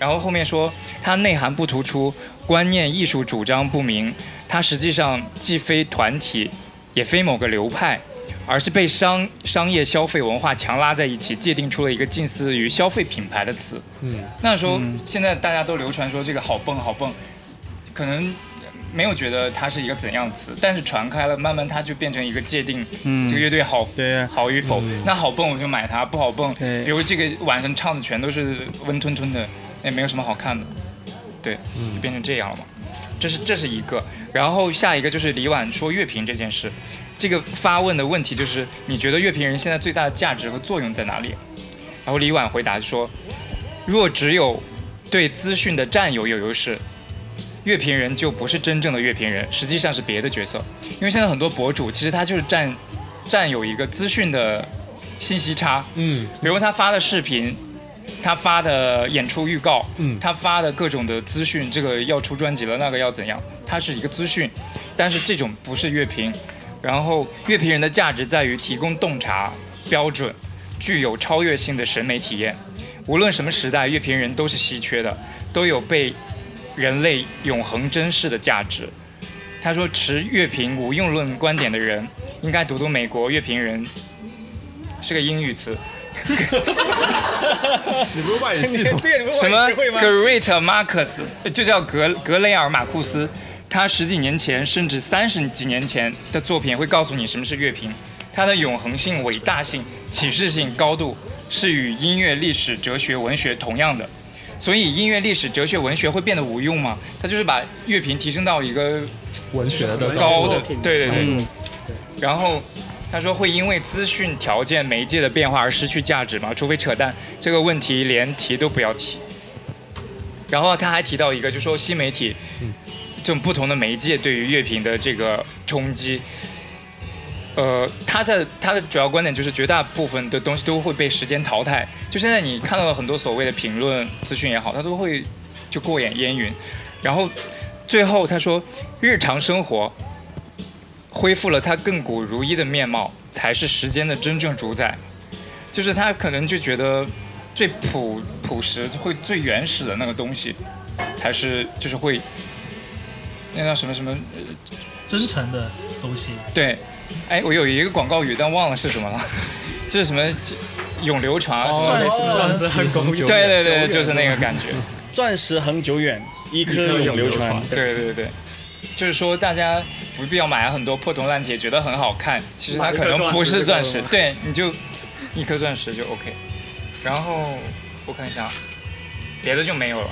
然后后面说它内涵不突出，观念艺术主张不明，它实际上既非团体，也非某个流派。而是被商商业消费文化强拉在一起，界定出了一个近似于消费品牌的词。嗯，那时候现在大家都流传说这个好蹦好蹦，可能没有觉得它是一个怎样词，但是传开了，慢慢它就变成一个界定这个乐队好好与否。那好蹦我就买它，不好蹦，比如这个晚上唱的全都是温吞吞的，也没有什么好看的，对，就变成这样了嘛。这是这是一个，然后下一个就是李婉说乐评这件事。这个发问的问题就是，你觉得乐评人现在最大的价值和作用在哪里？然后李婉回答说，若只有对资讯的占有有优势，乐评人就不是真正的乐评人，实际上是别的角色。因为现在很多博主其实他就是占占有一个资讯的信息差，嗯，比如他发的视频，他发的演出预告，嗯，他发的各种的资讯，这个要出专辑了，那个要怎样，他是一个资讯，但是这种不是乐评。然后，乐评人的价值在于提供洞察标准，具有超越性的审美体验。无论什么时代，乐评人都是稀缺的，都有被人类永恒珍视的价值。他说，持乐评无用论观点的人，应该读读美国乐评人，是个英语词。你不是外语系统？什么？Great Marcus，就叫格格雷尔马库斯。他十几年前，甚至三十几年前的作品会告诉你什么是乐评，它的永恒性、伟大性、启示性、高度是与音乐、历史、哲学、文学同样的。所以，音乐、历史、哲学、文学会变得无用吗？他就是把乐评提升到一个文学的高的，对对对。然后他说会因为资讯条件、媒介的变化而失去价值吗？除非扯淡，这个问题连提都不要提。然后他还提到一个，就说新媒体。这种不同的媒介对于乐评的这个冲击，呃，他的他的主要观点就是绝大部分的东西都会被时间淘汰。就现在你看到了很多所谓的评论资讯也好，它都会就过眼烟云。然后最后他说，日常生活恢复了它亘古如一的面貌，才是时间的真正主宰。就是他可能就觉得最朴朴实、会最原始的那个东西，才是就是会。那叫什么什么，呃真诚的东西。对，哎，我有一个广告语，但忘了是什么了。这是什么？永流传啊？什么类似？钻石恒久远。对对对，就是那个感觉。钻石恒久远，一颗永流传。对对对，就是说大家不必要买很多破铜烂铁，觉得很好看，其实它可能不是钻石。对，你就一颗钻石就 OK。然后我看一下，别的就没有了。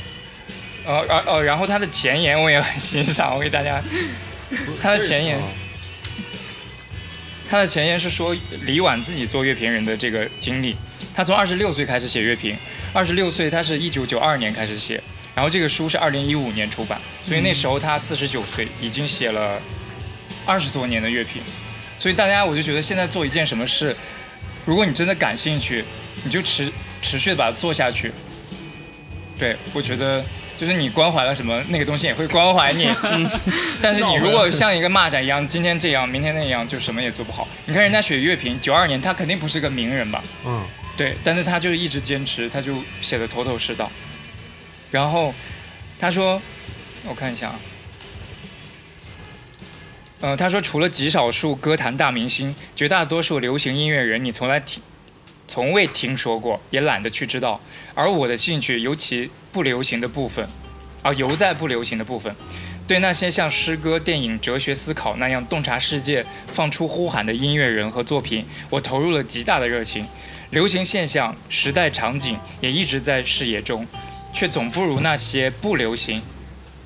呃呃呃，然后他的前言我也很欣赏，我给大家，他的前言，他的前言是说李婉自己做乐评人的这个经历，他从二十六岁开始写乐评，二十六岁他是一九九二年开始写，然后这个书是二零一五年出版，所以那时候他四十九岁，已经写了二十多年的乐评，所以大家我就觉得现在做一件什么事，如果你真的感兴趣，你就持持续的把它做下去，对我觉得。就是你关怀了什么，那个东西也会关怀你。但是你如果像一个蚂蚱一样，今天这样，明天那样，就什么也做不好。你看人家写乐评，九二年他肯定不是个名人吧？嗯，对。但是他就一直坚持，他就写的头头是道。然后他说，我看一下啊，呃，他说除了极少数歌坛大明星，绝大多数流行音乐人，你从来听。从未听说过，也懒得去知道。而我的兴趣尤其不流行的部分，啊，游在不流行的部分，对那些像诗歌、电影、哲学思考那样洞察世界、放出呼喊的音乐人和作品，我投入了极大的热情。流行现象、时代场景也一直在视野中，却总不如那些不流行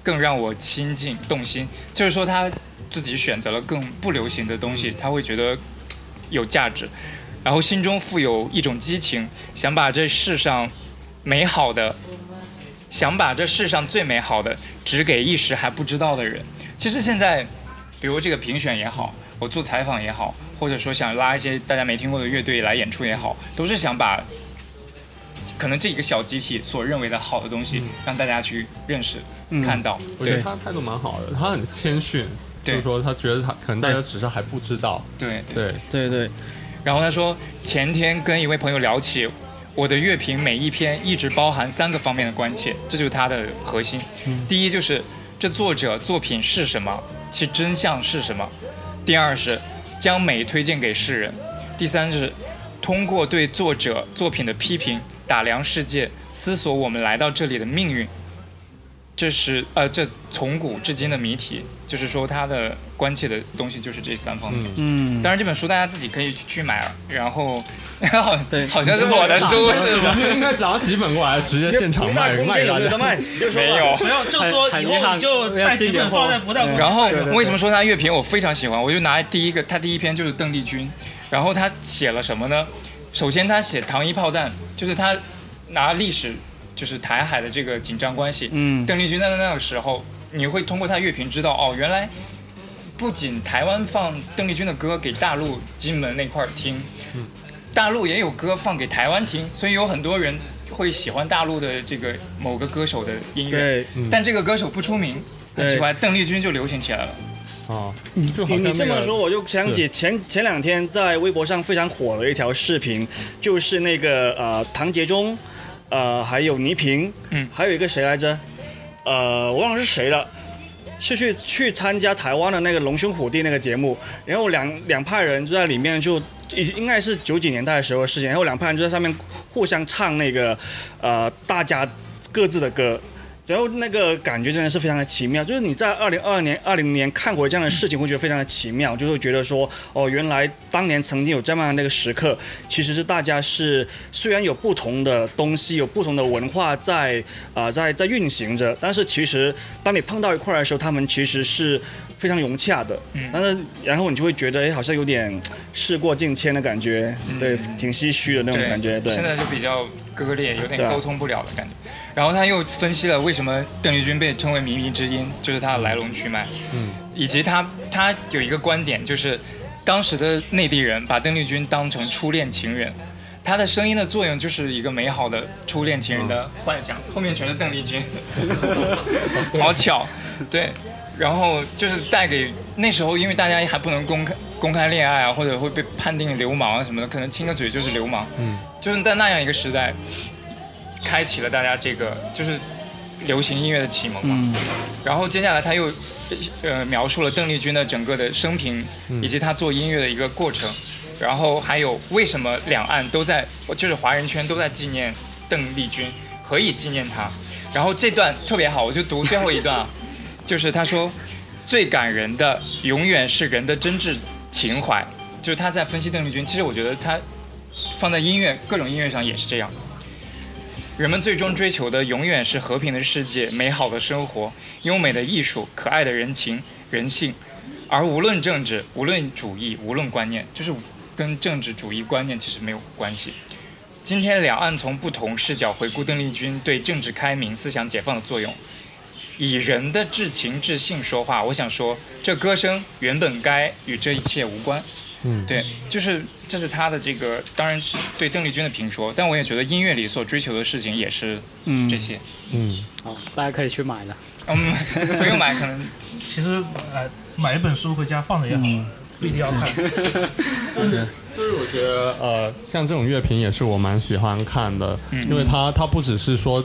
更让我亲近动心。就是说他自己选择了更不流行的东西，他会觉得有价值，然后心中富有一种激情，想把这世上美好的，想把这世上最美好的只给一时还不知道的人。其实现在，比如这个评选也好，我做采访也好，或者说想拉一些大家没听过的乐队来演出也好，都是想把。可能这一个小集体所认为的好的东西，让大家去认识、看到。我觉得他态度蛮好的，他很谦逊，就是说他觉得他可能大家只是还不知道。对对对对。然后他说，前天跟一位朋友聊起，我的乐评每一篇一直包含三个方面的关切，这就是他的核心。第一就是这作者作品是什么，其真相是什么；第二是将美推荐给世人；第三就是通过对作者作品的批评。打量世界，思索我们来到这里的命运，这是呃，这从古至今的谜题。就是说，他的关切的东西就是这三方面。嗯，当然这本书大家自己可以去买，然后 好，对，好像是我的书是吧？应该拿几本过来，直接现场卖，卖有的卖，没有，没有，就说以后你就带几本放在不带。然后为什么说他乐评我非常喜欢？我就拿第一个，他第一篇就是邓丽君，然后他写了什么呢？首先，他写糖衣炮弹，就是他拿历史，就是台海的这个紧张关系。嗯，邓丽君在那个时候，你会通过他乐评知道，哦，原来不仅台湾放邓丽君的歌给大陆金门那块儿听，大陆也有歌放给台湾听，所以有很多人会喜欢大陆的这个某个歌手的音乐。但这个歌手不出名，很奇怪，邓丽君就流行起来了。哦，你你这么说，我就想起前前两天在微博上非常火的一条视频，就是那个呃唐杰忠，呃还有倪萍，嗯，还有一个谁来着？呃，我忘了是谁了，是去去参加台湾的那个龙兄虎弟那个节目，然后两两派人就在里面就应应该是九几年代的时候的事情，然后两派人就在上面互相唱那个呃大家各自的歌。然后那个感觉真的是非常的奇妙，就是你在二零二二年、二零年看回这样的事情，会觉得非常的奇妙，就会觉得说，哦，原来当年曾经有这么样的那个时刻，其实是大家是虽然有不同的东西，有不同的文化在啊在在运行着，但是其实当你碰到一块的时候，他们其实是非常融洽的。嗯。但是然后你就会觉得，哎，好像有点事过境迁的感觉，对，挺唏嘘的那种感觉。对。现在就比较割裂，有点沟通不了的感觉。然后他又分析了为什么邓丽君被称为靡靡之音，就是她的来龙去脉，嗯，以及他他有一个观点，就是当时的内地人把邓丽君当成初恋情人，她的声音的作用就是一个美好的初恋情人的幻想，后面全是邓丽君，好巧，对，然后就是带给那时候，因为大家还不能公开公开恋爱啊，或者会被判定流氓啊什么的，可能亲个嘴就是流氓，嗯，就是在那样一个时代。开启了大家这个就是流行音乐的启蒙嘛，然后接下来他又呃描述了邓丽君的整个的生平以及她做音乐的一个过程，然后还有为什么两岸都在就是华人圈都在纪念邓丽君，何以纪念她？然后这段特别好，我就读最后一段啊，就是他说最感人的永远是人的真挚情怀，就是他在分析邓丽君。其实我觉得他放在音乐各种音乐上也是这样。人们最终追求的永远是和平的世界、美好的生活、优美的艺术、可爱的人情人性，而无论政治、无论主义、无论观念，就是跟政治主义观念其实没有关系。今天两岸从不同视角回顾邓丽君对政治开明、思想解放的作用，以人的至情至性说话。我想说，这歌声原本该与这一切无关。嗯，对，就是这是他的这个，当然对邓丽君的评说，但我也觉得音乐里所追求的事情也是这些。嗯，好，大家可以去买的。嗯，不用买，可能 其实呃买一本书回家放着也好，不一定要看。就是我觉得呃，像这种乐评也是我蛮喜欢看的，因为它它不只是说。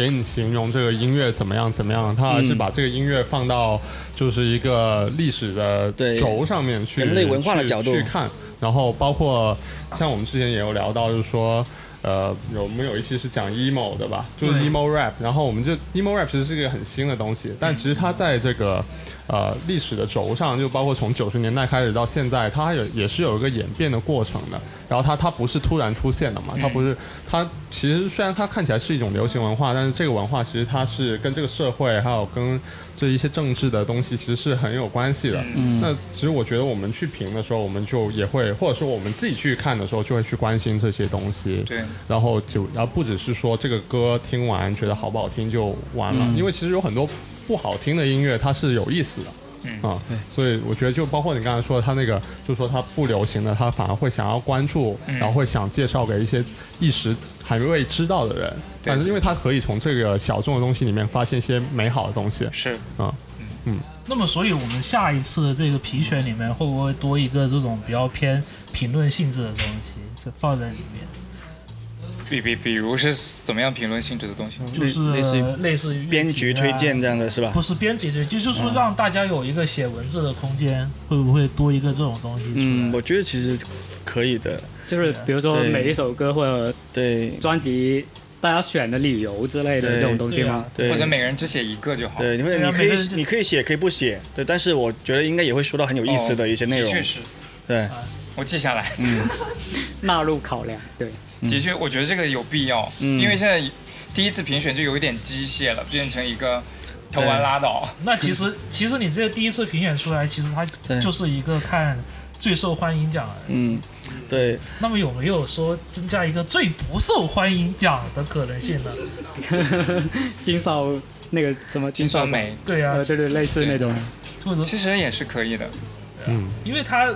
给你形容这个音乐怎么样怎么样，他而是把这个音乐放到就是一个历史的轴上面去，人类文化的角度去看。然后包括像我们之前也有聊到，就是说，呃，有我们有一期是讲 emo 的吧？就是 emo rap，然后我们就 emo rap 其实是一个很新的东西，但其实它在这个呃历史的轴上，就包括从九十年代开始到现在，它有也是有一个演变的过程的。然后它它不是突然出现的嘛，它不是它其实虽然它看起来是一种流行文化，但是这个文化其实它是跟这个社会还有跟这一些政治的东西其实是很有关系的。嗯那其实我觉得我们去评的时候，我们就也会，或者说我们自己去看的时候，就会去关心这些东西。对。然后就，然后不只是说这个歌听完觉得好不好听就完了，嗯因为其实有很多不好听的音乐它是有意思的。嗯啊，所以我觉得就包括你刚才说的，他那个就说他不流行的，他反而会想要关注，嗯然后会想介绍给一些一时还未知道的人。但是因为他可以从这个小众的东西里面发现一些美好的东西。是啊，嗯。那么，所以我们下一次的这个评选里面会不会多一个这种比较偏评论性质的东西，这放在里面？比比比如是怎么样评论性质的东西？就是类似于类似于编辑推荐这样的是吧？不是编辑推荐，就是说让大家有一个写文字的空间，会不会多一个这种东西？嗯，我觉得其实可以的，就是比如说每一首歌或者对专辑大家选的理由之类的这种东西吗？对或者每人只写一个就好。对，你会你可以你可以写可以不写，对，但是我觉得应该也会说到很有意思的一些内容。确实，对，我记下来。嗯，纳入考量，对。的确，我觉得这个有必要，嗯因为现在第一次评选就有一点机械了，变成一个投完拉倒。那其实 其实你这个第一次评选出来，其实它就是一个看最受欢迎奖。嗯，对。那么有没有说增加一个最不受欢迎奖的可能性呢？金扫那个什么金扫梅，对啊呃，对对，类似那种。其实也是可以的。嗯，因为他，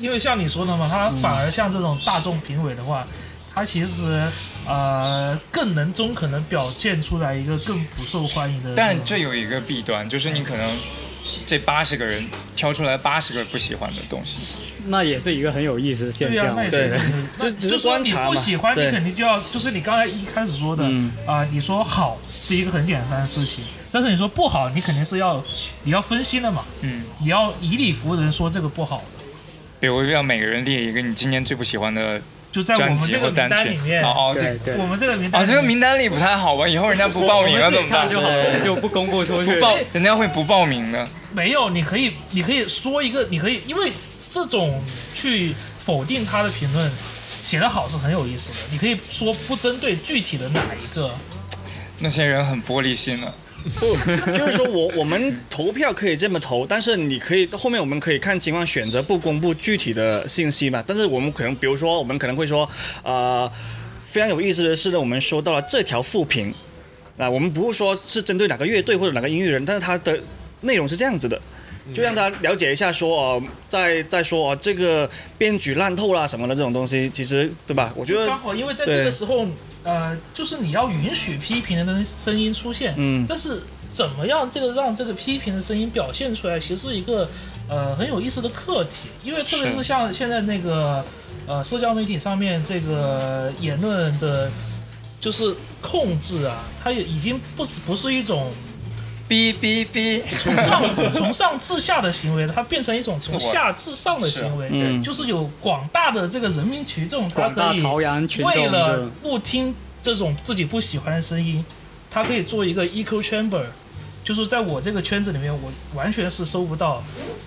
因为像你说的嘛，他反而像这种大众评委的话，它其实呃更能中可能表现出来一个更不受欢迎的。但这有一个弊端，就是你可能这八十个人挑出来八十个不喜欢的东西。那也是一个很有意思的现对呀、象。那也对 只是就说你观察嘛不喜欢，你对肯定就要，就是你刚才一开始说的，啊、嗯你说好是一个很简单的事情，但是你说不好，你肯定是要你要分析的嘛，嗯，你要以理服人说这个不好的，比如让每个人列一个你今年最不喜欢的就在我们这个名单里。面，哦对对我们这个名单哦，这个名单里不太好吧？以后人家不报名了怎么办？看就好了，就不公布出去。不报，人家会不报名的。没有，你可以，你可以说一个，你可以，因为这种去否定他的评论写得好是很有意思的。你可以说不针对具体的哪一个，那些人很玻璃心了。不，就是说我我们投票可以这么投，但是你可以后面我们可以看情况选择不公布具体的信息嘛。但是我们可能比如说我们可能会说，呃，非常有意思的是呢，我们收到了这条复评，啊，我们不是说是针对哪个乐队或者哪个音乐人，但是它的内容是这样子的。就让他了解一下说，哦，在在说哦，这个编剧烂透啦什么的这种东西，其实对吧？我觉得刚好因为在这个时候，呃，就是你要允许批评的声音出现，嗯。但是怎么样这个让这个批评的声音表现出来，其实是一个呃很有意思的课题，因为特别是是。像现在那个呃社交媒体上面这个言论的，就是控制啊，它也已经不是不是一种哔哔哔，从上从上至下的行为，它变成一种从下至上的行为，嗯就是有广大的这个人民群众，他可以朝阳群众为了不听这种自己不喜欢的声音，他可以做一个 echo chamber，就是在我这个圈子里面，我完全是收不到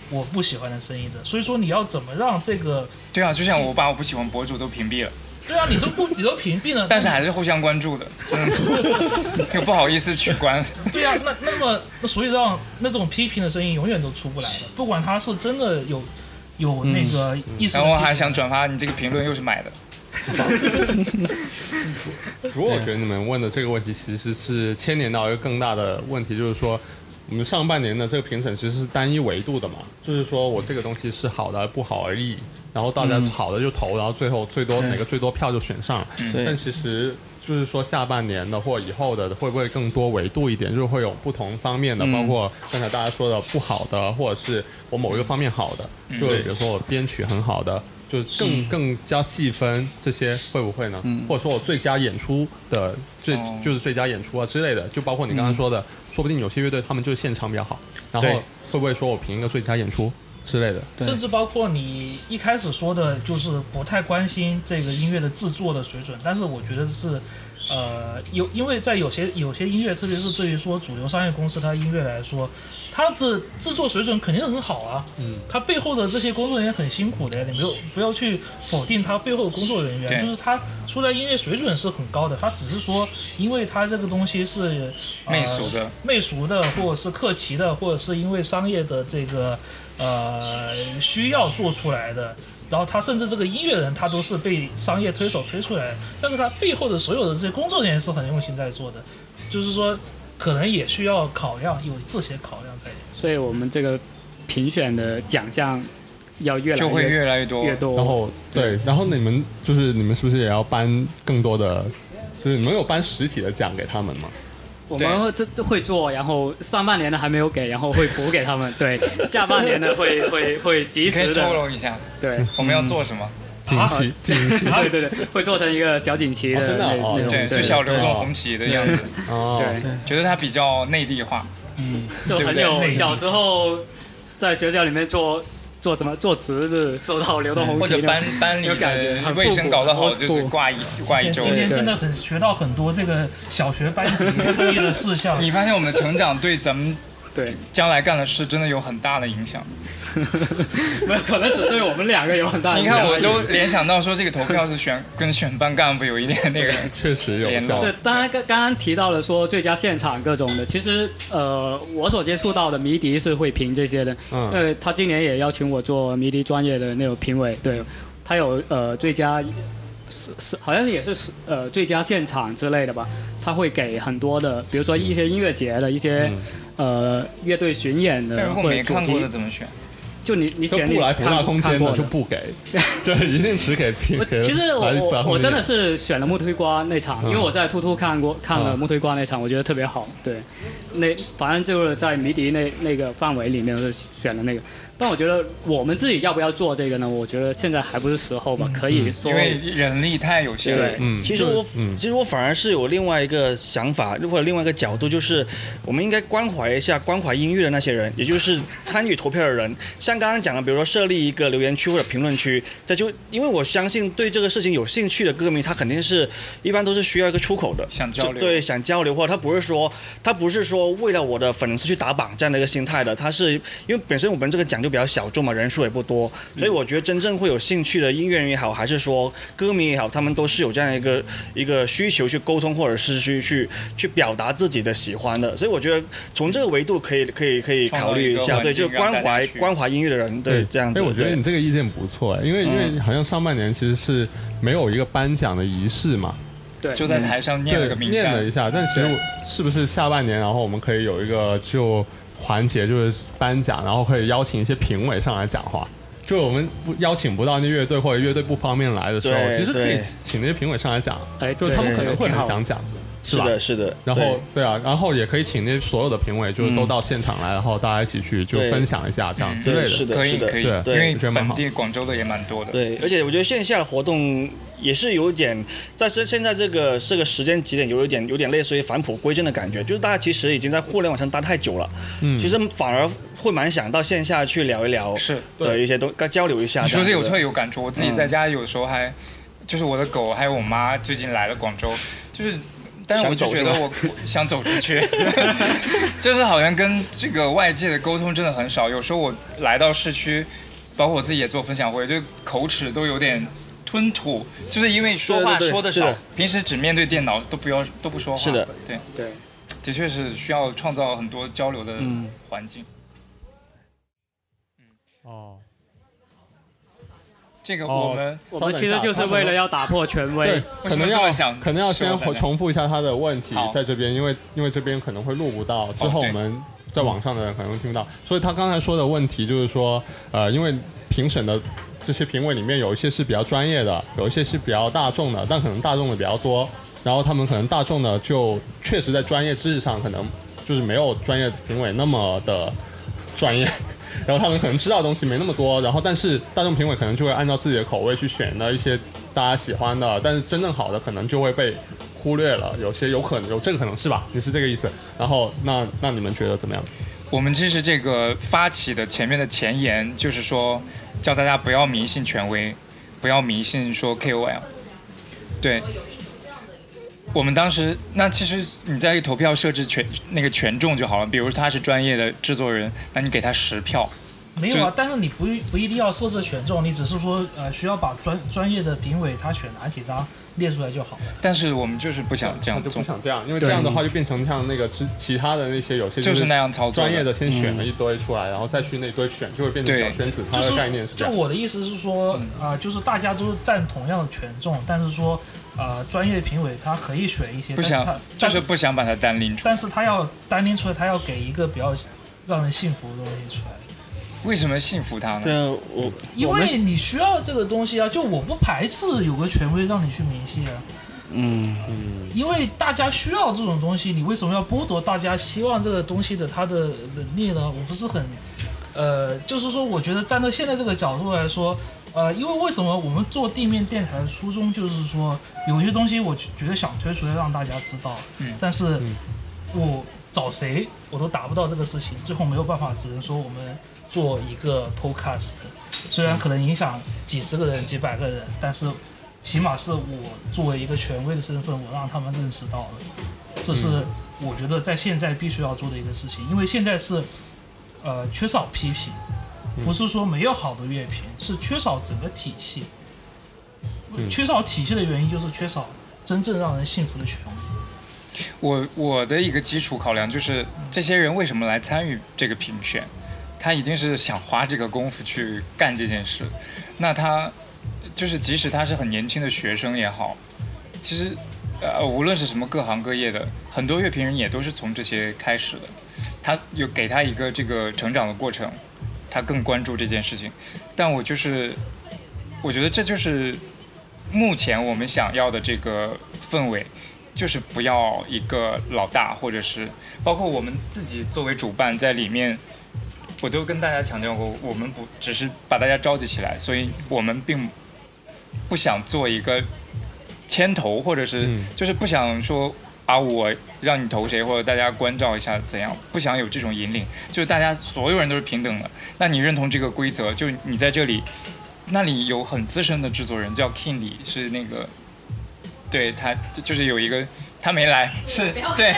我不喜欢的声音的。所以说你要怎么让这个，对啊，就像我把我不喜欢博主都屏蔽了，对啊，你都不你都屏蔽了，但是还是互相关注的，真的又不好意思取关。对啊，那那么那所以让那种批评的声音永远都出不来的，不管他是真的有有那个意识的批评，然后还想转发你这个评论又是买的，不过我觉得你们问的这个问题其实是牵连到一个更大的问题，就是说我们上半年的这个评审其实是单一维度的嘛，就是说我这个东西是好的还是不好而已，然后大家嗯好的就投，然后最后最多哪个最多票就选上。但其实就是说下半年的或以后的会不会更多维度一点，就是会有不同方面的，嗯。包括刚才大家说的不好的，或者是我某一个方面好的，就比如说我编曲很好的。就更更加细分这些会不会呢？或者说我最佳演出的最哦。就是最佳演出啊之类的，就包括你刚刚说的，说不定有些乐队他们就是现场比较好，然后会不会说我评一个最佳演出？之类的，甚至包括你一开始说的，就是不太关心这个音乐的制作的水准，但是我觉得是，呃，有因为在有些有些音乐，特别是对于说主流商业公司它音乐来说，它的制作水准肯定很好啊，嗯，它背后的这些工作人员很辛苦的，你没有不要去否定它背后的工作人员，就是它出来音乐水准是很高的，它只是说，因为它这个东西是媚俗的、媚俗的，或者是客奇的，或者是因为商业的这个。呃，需要做出来的，然后他甚至这个音乐人，他都是被商业推手推出来，但是他背后的所有的这些工作人员是很用心在做的，就是说，可能也需要考量，有这些考量在。所以我们这个评选的奖项要越来就会越来越多，越多。然后对，然后你们就是你们是不是也要颁更多的，就是你们有颁实体的奖给他们吗？我们这都会做，然后上半年的还没有给，然后会补给他们。对，下半年的会会会及时的透露一下。对，我们要做什么？锦旗，锦旗。对对对，会做成一个小锦旗的，真的哦，对，就小流动红旗的样子。哦，对，觉得它比较内地化。嗯，就很有小时候在学校里面做。做什么？做值日收到流动红旗，或者班班里的 卫生搞得好，就是挂一挂一周。今天真的很学到很多这个小学班级注意的事项。你发现我们的成长对咱们。对，将来干的事真的有很大的影响。没有，可能只对我们两个有很大影响。你看，我都联想到说，这个投票是选跟选班干部有一点那个，确实有联络。对，当然刚刚刚提到了说最佳现场各种的，其实呃，我所接触到的迷笛是会评这些的。嗯。呃，他今年也邀请我做迷笛专业的那种评委，对，他有呃最佳是是好像也是是呃最佳现场之类的吧，他会给很多的，比如说一些音乐节的一些。呃，乐队巡演的，但如果没看过的怎么选？就你你选不来不大空间的就不给，就一定只给平。其实我我真的是选了木推瓜那场，因为我在突突看过看了木推瓜那场，我觉得特别好。对，那反正就是在迷笛那那个范围里面是选了那个。但我觉得我们自己要不要做这个呢？我觉得现在还不是时候吧，可以说因为人力太有限了。对，其实我其实我反而是有另外一个想法，或者另外一个角度，就是我们应该关怀一下关怀音乐的那些人，也就是参与投票的人。像刚刚讲的，比如说设立一个留言区或者评论区，这就因为我相信对这个事情有兴趣的歌迷，他肯定是一般都是需要一个出口的，想交流，对，想交流，或者他不是说他不是说为了我的粉丝去打榜这样的一个心态的，他是因为本身我们这个奖就比较小众嘛，人数也不多，所以我觉得真正会有兴趣的音乐人也好，还是说歌迷也好，他们都是有这样一个一个需求去沟通，或者是去去去表达自己的喜欢的。所以我觉得从这个维度可以可以可以考虑一下，对，就关怀关怀音乐的人，对，这样子。哎，我觉得你这个意见不错，因为因为好像上半年其实是没有一个颁奖的仪式嘛，对，就在台上念了个名念了一下，但其实是不是下半年，然后我们可以有一个就。环节就是颁奖，然后可以邀请一些评委上来讲话。就我们不邀请不到那乐队或者乐队不方便来的时候，其实可以请那些评委上来讲。哎，就他们可能会很想讲，是的？是的。然后对啊，然后也可以请那所有的评委，就是都到现场来，然后大家一起去就分享一下这样之类的。是的，可以可以。对，因为本地广州的也蛮多的。对，而且我觉得线下的活动。也是有点，在现现在这个这个时间节点，有一点有点类似于返璞归真的感觉，就是大家其实已经在互联网上待太久了，嗯，其实反而会蛮想到线下去聊一聊，是的一些都该交流一下。你说这有特有感触，我自己在家有时候还，就是我的狗还有我妈最近来了广州，就是，但是我就觉得我 想走出去，就是好像跟这个外界的沟通真的很少，有时候我来到市区，包括我自己也做分享会，就口齿都有点。吞吐，就是因为说话说的少，平时只面对电脑都不要都不说话。是的，对对，的确是需要创造很多交流的环境。嗯，哦，这个我们我们其实就是为了要打破权威，可能要可能要先重复一下他的问题，在这边，因为因为这边可能会录不到，之后我们在网上的人可能会听不到，所以他刚才说的问题就是说，呃，因为评审的。这些评委里面有一些是比较专业的，有一些是比较大众的，但可能大众的比较多。然后他们可能大众的就确实在专业知识上可能就是没有专业评委那么的专业。然后他们可能知道的东西没那么多。然后但是大众评委可能就会按照自己的口味去选的一些大家喜欢的，但是真正好的可能就会被忽略了。有些有可能有这个可能是吧？你是这个意思？然后那那你们觉得怎么样？我们其实这个发起的前面的前言就是说，叫大家不要迷信权威，不要迷信说 KOL。对。我们当时，那其实你在投票设置权那个权重就好了。比如他是专业的制作人，那你给他十票。没有啊，但是你不不一定要设置权重，你只是说呃需要把专专业的评委他选哪几张列出来就好了。但是我们就是不想这样，就不想这样，因为这样的话就变成像那个之其他的那些有些就是那样操作，专业的先选了一堆出来，然后再去那堆选，就会变成小圈子。它的概念是就我的意思是说啊，就是大家都占同样的权重，但是说呃专业评委他可以选一些，不想就是不想把它单拎出来，但是他要单拎出来，他要给一个比较让人信服的东西出来。为什么信服他呢？对啊，我因为你需要这个东西啊，就我不排斥有个权威让你去明信啊。嗯嗯。因为大家需要这种东西，你为什么要剥夺大家希望这个东西的它的能力呢？我不是很，呃，就是说，我觉得站在现在这个角度来说，呃，因为为什么我们做地面电台的初衷就是说，有些东西我觉得想推出来让大家知道，嗯，但是我找谁我都达不到这个事情，最后没有办法，只能说我们。做一个 podcast，虽然可能影响几十个人、几百个人，但是起码是我作为一个权威的身份，我让他们认识到了，这是我觉得在现在必须要做的一个事情。因为现在是呃缺少批评，不是说没有好的乐评，是缺少整个体系。缺少体系的原因就是缺少真正让人信服的权威。我我的一个基础考量就是这些人为什么来参与这个评选？他一定是想花这个功夫去干这件事，那他就是即使他是很年轻的学生也好，其实呃无论是什么各行各业的很多乐评人也都是从这些开始的，他有给他一个这个成长的过程，他更关注这件事情，但我就是我觉得这就是目前我们想要的这个氛围，就是不要一个老大或者是包括我们自己作为主办在里面。我都跟大家强调过，我们不只是把大家召集起来，所以我们并不想做一个牵头，或者是就是不想说啊，我让你投谁，或者大家关照一下怎样，不想有这种引领，就是大家所有人都是平等的。那你认同这个规则，就你在这里，那里有很资深的制作人叫 King 李，是那个，对他就是有一个。他没来，是对，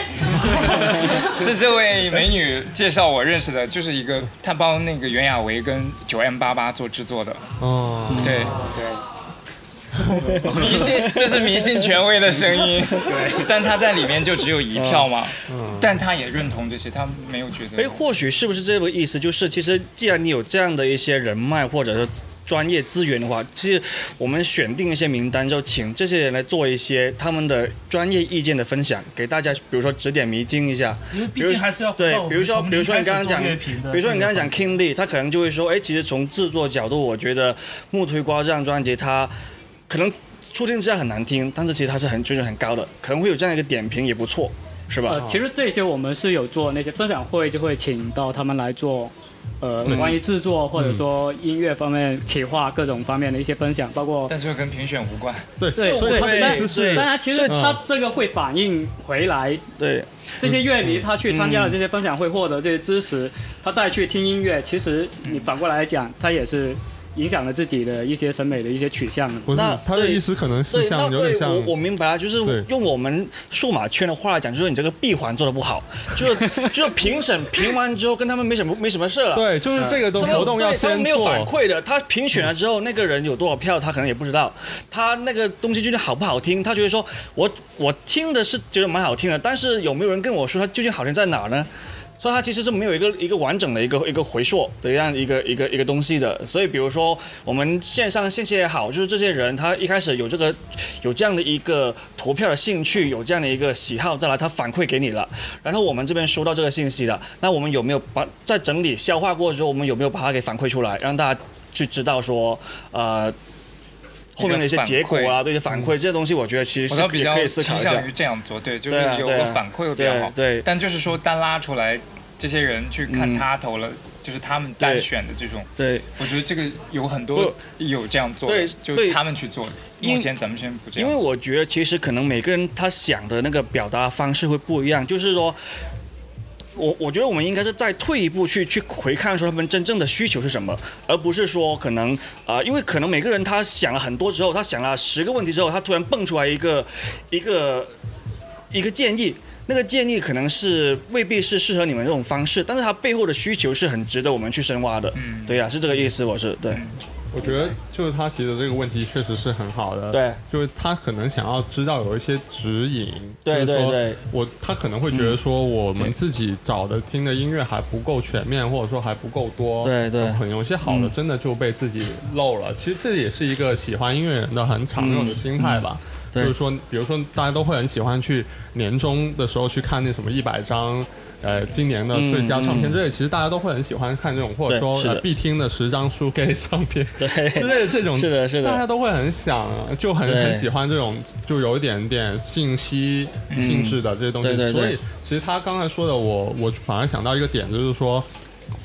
是这位美女介绍我认识的，就是一个她帮那个袁娅维跟九 M 八八做制作的，哦，对对，迷信，这是迷信权威的声音，对，但他在里面就只有一票嘛，嗯，但他也认同这些，他没有觉得，哎，或许是不是这个意思？就是其实既然你有这样的一些人脉，或者是。专业资源的话，其实我们选定一些名单，就请这些人来做一些他们的专业意见的分享，给大家，比如说指点迷津一下。因为毕竟还是要对，比如说，比如说你刚刚讲，比如说你刚刚讲 King Lee，他可能就会说，哎，其实从制作角度，我觉得《木推瓜》这张专辑，它可能初听之下很难听，但是其实它是很水准很高的，可能会有这样一个点评也不错，是吧？呃，其实这些我们是有做那些分享会，就会请到他们来做。呃，关于制作或者说音乐方面企划各种方面的一些分享，包括，但是跟评选无关。对对，所以他的意思是，但他其实他这个会反映回来，对这些乐迷他去参加了这些分享会，获得这些支持，他再去听音乐，其实你反过来讲，他也是。影响了自己的一些审美的一些取向。那他的意思可能是像有点像，我我明白了，就是用我们数码圈的话来讲，就是你这个闭环做的不好，就是就是评审评完之后跟他们没什么没什么事了。对，就是这个都活动要先做。没有反馈的，他评选了之后，那个人有多少票，他可能也不知道。他那个东西究竟好不好听，他觉得说，我我听的是觉得蛮好听的，但是有没有人跟我说他究竟好听在哪呢？所以它其实是没有一个一个完整的一个一个回溯的这样一个一个一个东西的。所以比如说我们线上线下也好，就是这些人他一开始有这个有这样的一个投票的兴趣，有这样的一个喜好，再来他反馈给你了，然后我们这边收到这个信息了，那我们有没有把在整理消化过之后，我们有没有把它给反馈出来，让大家去知道说呃后面的一些结果啊，这些反馈这些东西，我觉得其实是比较倾向于这样做，对，就是有个反馈会比较好，对，但就是说单拉出来。这些人去看他投了，就是他们单选的这种。对，我觉得这个有很多有这样做，对，就他们去做。目前咱们先不这样。因为我觉得其实可能每个人他想的那个表达方式会不一样，就是说，我我觉得我们应该是再退一步去去回看说他们真正的需求是什么，而不是说可能啊、呃因为可能每个人他想了很多之后，他想了十个问题之后，他突然蹦出来一个一个一个建议。那个建议可能是未必是适合你们这种方式，但是它背后的需求是很值得我们去深挖的。嗯对呀、是这个意思，我是对。我觉得就是他提的这个问题确实是很好的，对，就是他可能想要知道有一些指引，对对对我他可能会觉得说我们自己找的听的音乐还不够全面，或者说还不够多，对对可能有些好的嗯真的就被自己漏了。其实这也是一个喜欢音乐人的很常用的心态吧。就是说，比如说大家都会很喜欢去年终的时候去看那什么一百张。呃，今年的最佳唱片之类，其实大家都会很喜欢看这种，或者说呃必听的十张书给唱片，之类的这种，是的是的。大家都会很想，就很很喜欢这种，就有一点点信息性质的这些东西。所以其实他刚才说的我，我反而想到一个点，就是说，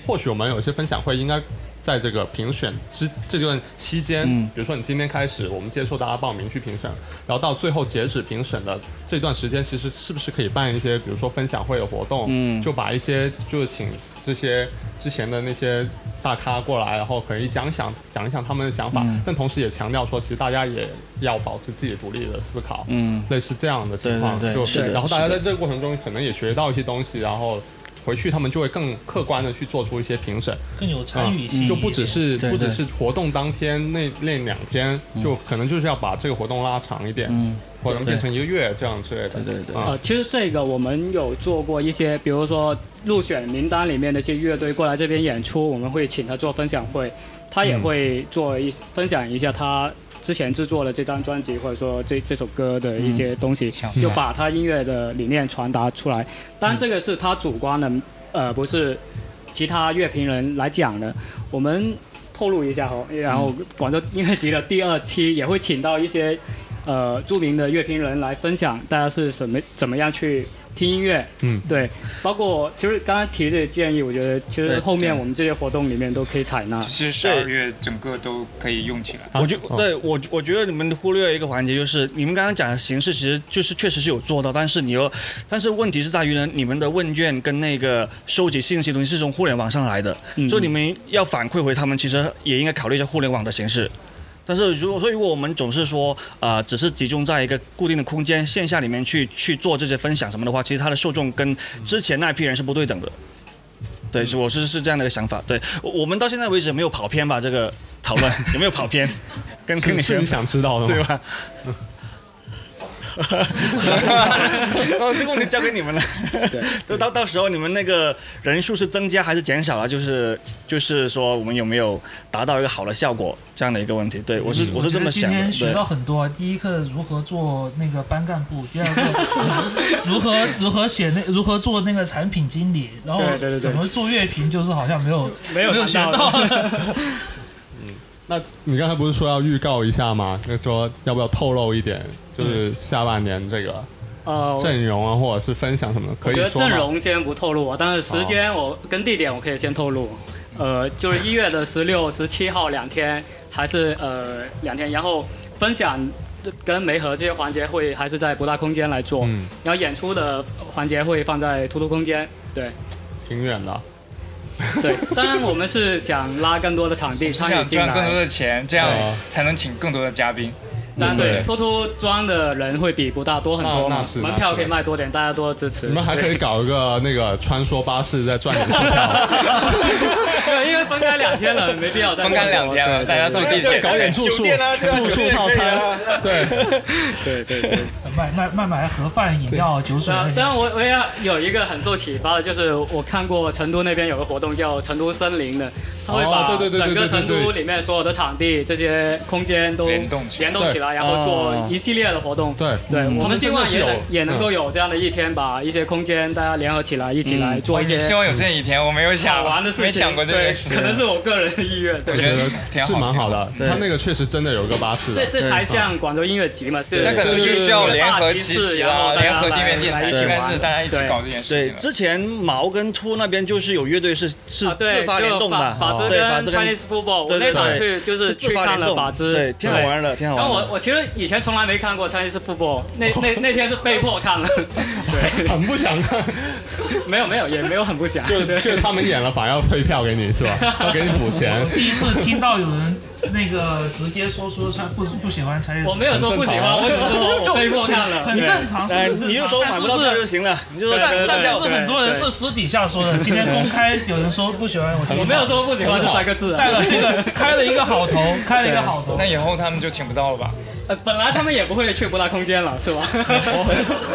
或许我们有些分享会应该。在这个评选之这段期间，嗯。比如说你今天开始，我们接受大家报名去评审，然后到最后截止评审的这段时间，其实是不是可以办一些，比如说分享会的活动，嗯。就把一些就是请这些之前的那些大咖过来，然后可以讲讲讲一讲他们的想法，嗯。但同时也强调说，其实大家也要保持自己独立的思考，嗯，类似这样的情况，对对对就是然后大家在这个过程中可能也学到一些东西，然后回去他们就会更客观的去做出一些评审，更有参与性就不只是对对不只是活动当天那那两天，就可能就是要把这个活动拉长一点，嗯，或者变成一个月这样之类的。对对对。啊呃，其实这个我们有做过一些，比如说入选名单里面的一些乐队过来这边演出，我们会请他做分享会，他也会做一分享一下他之前制作的这张专辑或者说这这首歌的一些东西，嗯就把他音乐的理念传达出来。当然这个是他主观的，呃，不是其他乐评人来讲的。我们透露一下哦，然后广州音乐节的第二期也会请到一些呃著名的乐评人来分享大家是什么怎么样去听音乐，嗯，对，包括其实刚刚提这些建议，我觉得其实后面我们这些活动里面都可以采纳。其实十二月整个都可以用起来。我觉哦对我我觉得你们忽略一个环节，就是你们刚刚讲的形式，其实就是确实是有做到，但是你又，但是问题是在于呢，你们的问卷跟那个收集信息的东西是从互联网上来的，嗯所以你们要反馈回他们，其实也应该考虑一下互联网的形式。但是如果所以如果我们总是说，呃，只是集中在一个固定的空间线下里面去去做这些分享什么的话，其实它的受众跟之前那批人是不对等的。对，我是是这样的一个想法。对，我我们到现在为止没有跑偏吧？这个讨论有没有跑偏？跟跟你是你想知道的吗？对吧？哦，这个问题交给你们了。对，就到到时候你们那个人数是增加还是减少了？就是就是说我们有没有达到一个好的效果这样的一个问题？对我是我是这么想的。今天学到很多，第一课如何做那个班干部，第二个 如何如何写那如何做那个产品经理，然后怎么做乐评，就是好像没有没有没有学谈到。那你刚才不是说要预告一下吗？那说要不要透露一点，就是下半年这个呃，阵容啊，或者是分享什么的，可我觉得以说？阵容先不透露啊，但是时间我跟地点我可以先透露。呃，就是一月的十六、十七号两天，还是呃两天，然后分享跟媒合这些环节会还是在博大空间来做，嗯，然后演出的环节会放在突突空间。对挺远的。对，当然我们是想拉更多的场地 是参与进想赚更多，的钱，这样哦才能请更多的嘉宾。当然突突装的人会比不大多很多那那是，门票可以卖多点，大家多支持。你们还可以搞一个那个穿梭巴士，再赚点车票，对，因为分开两天了，没必要再分开两天了，大家坐地铁。搞点住宿、住宿套餐啊，对，对对对。卖卖卖买盒饭、饮料、酒水。当然，我我也有一个很受启发的，就是我看过成都那边有个活动叫成都森林的，他会把哦对对对对整个成都里面所有的场地、这些空间都联动起来然后做一系列的活动。对对，我们希望也也能够有这样的一天，把一些空间大家联合起来，一起来做一些我也希望有这一天，我没有想玩的事情。没想过这对个事。可能是我个人的意愿。对我觉得挺好是蛮好的。对他那个确实真的有个巴士的，这这才像广州音乐节嘛，是那可能就需要联联合齐齐啊，联合地面电台应该是大家一起搞这件事情。对，之前毛跟秃那边就是有乐队是是自发联动的，法兹跟 Chinese Football，我那场去就是去看了法兹，对，挺好玩的，挺好玩。然后我我其实以前从来没看过 Chinese Football，那那 那天是被迫看了，对，很不想看，没有没有也没有很不想，就就他们演了反而要退票给你是吧？要给你补钱。第一次听到有人。那个直接说出他不不喜欢才，我没有说不喜欢，我只是说 就被迫看了，很正常，你就说买不到票就行了，你就说但但是很多人是私底下说的，今天公开有人说不喜欢我，我没有说不喜欢这三个字，带了这个开了一个好头，开了一个好头，那以后他们就请不到了吧？呃，本来他们也不会去博大空间了，是吧？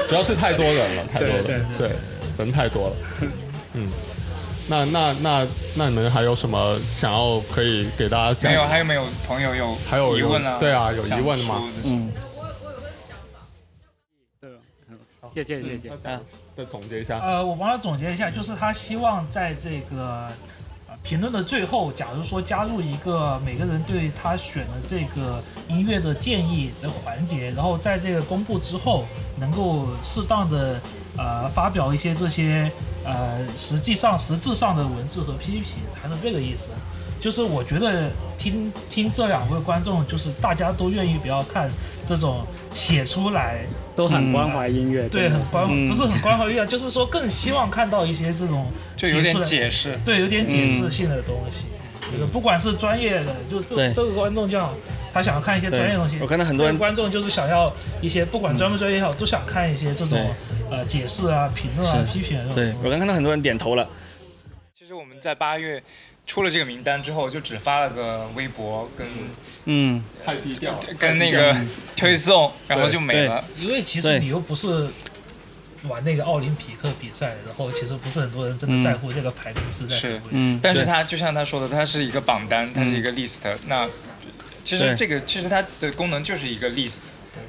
主要是太多人了，太多人，对，人太多了，嗯。那那那那你们还有什么想要可以给大家？没有，还有没有朋友有还有疑问呢？对啊，有疑问吗？嗯。对，谢谢谢谢。啊，再总结一下。呃，我帮他总结一下，就是他希望在这个评论的最后，假如说加入一个每个人对他选的这个音乐的建议这个环节，然后在这个公布之后，能够适当的呃发表一些这些。呃，实际上实质上的文字和批评还是这个意思，就是我觉得听听这两位观众，就是大家都愿意不要看这种写出来都很关怀音乐，对，很关不是很关怀音乐，就是说更希望看到一些这种就有点解释，对，有点解释性的东西，就是不管是专业的，就这这个观众叫。他想要看一些专业东西，我看到很多观众就是想要一些不管专不专业也好，都想看一些这种呃解释啊、评论啊、批评啊。对我刚看到很多人点头了。其实我们在八月出了这个名单之后，就只发了个微博跟嗯太低调，跟那个推送，然后就没了。因为其实你又不是玩那个奥林匹克比赛，然后其实不是很多人真的在乎这个排名是在什么。嗯，但是他就像他说的，他是一个榜单，它是一个 list，那。其实这个其实它的功能就是一个 list，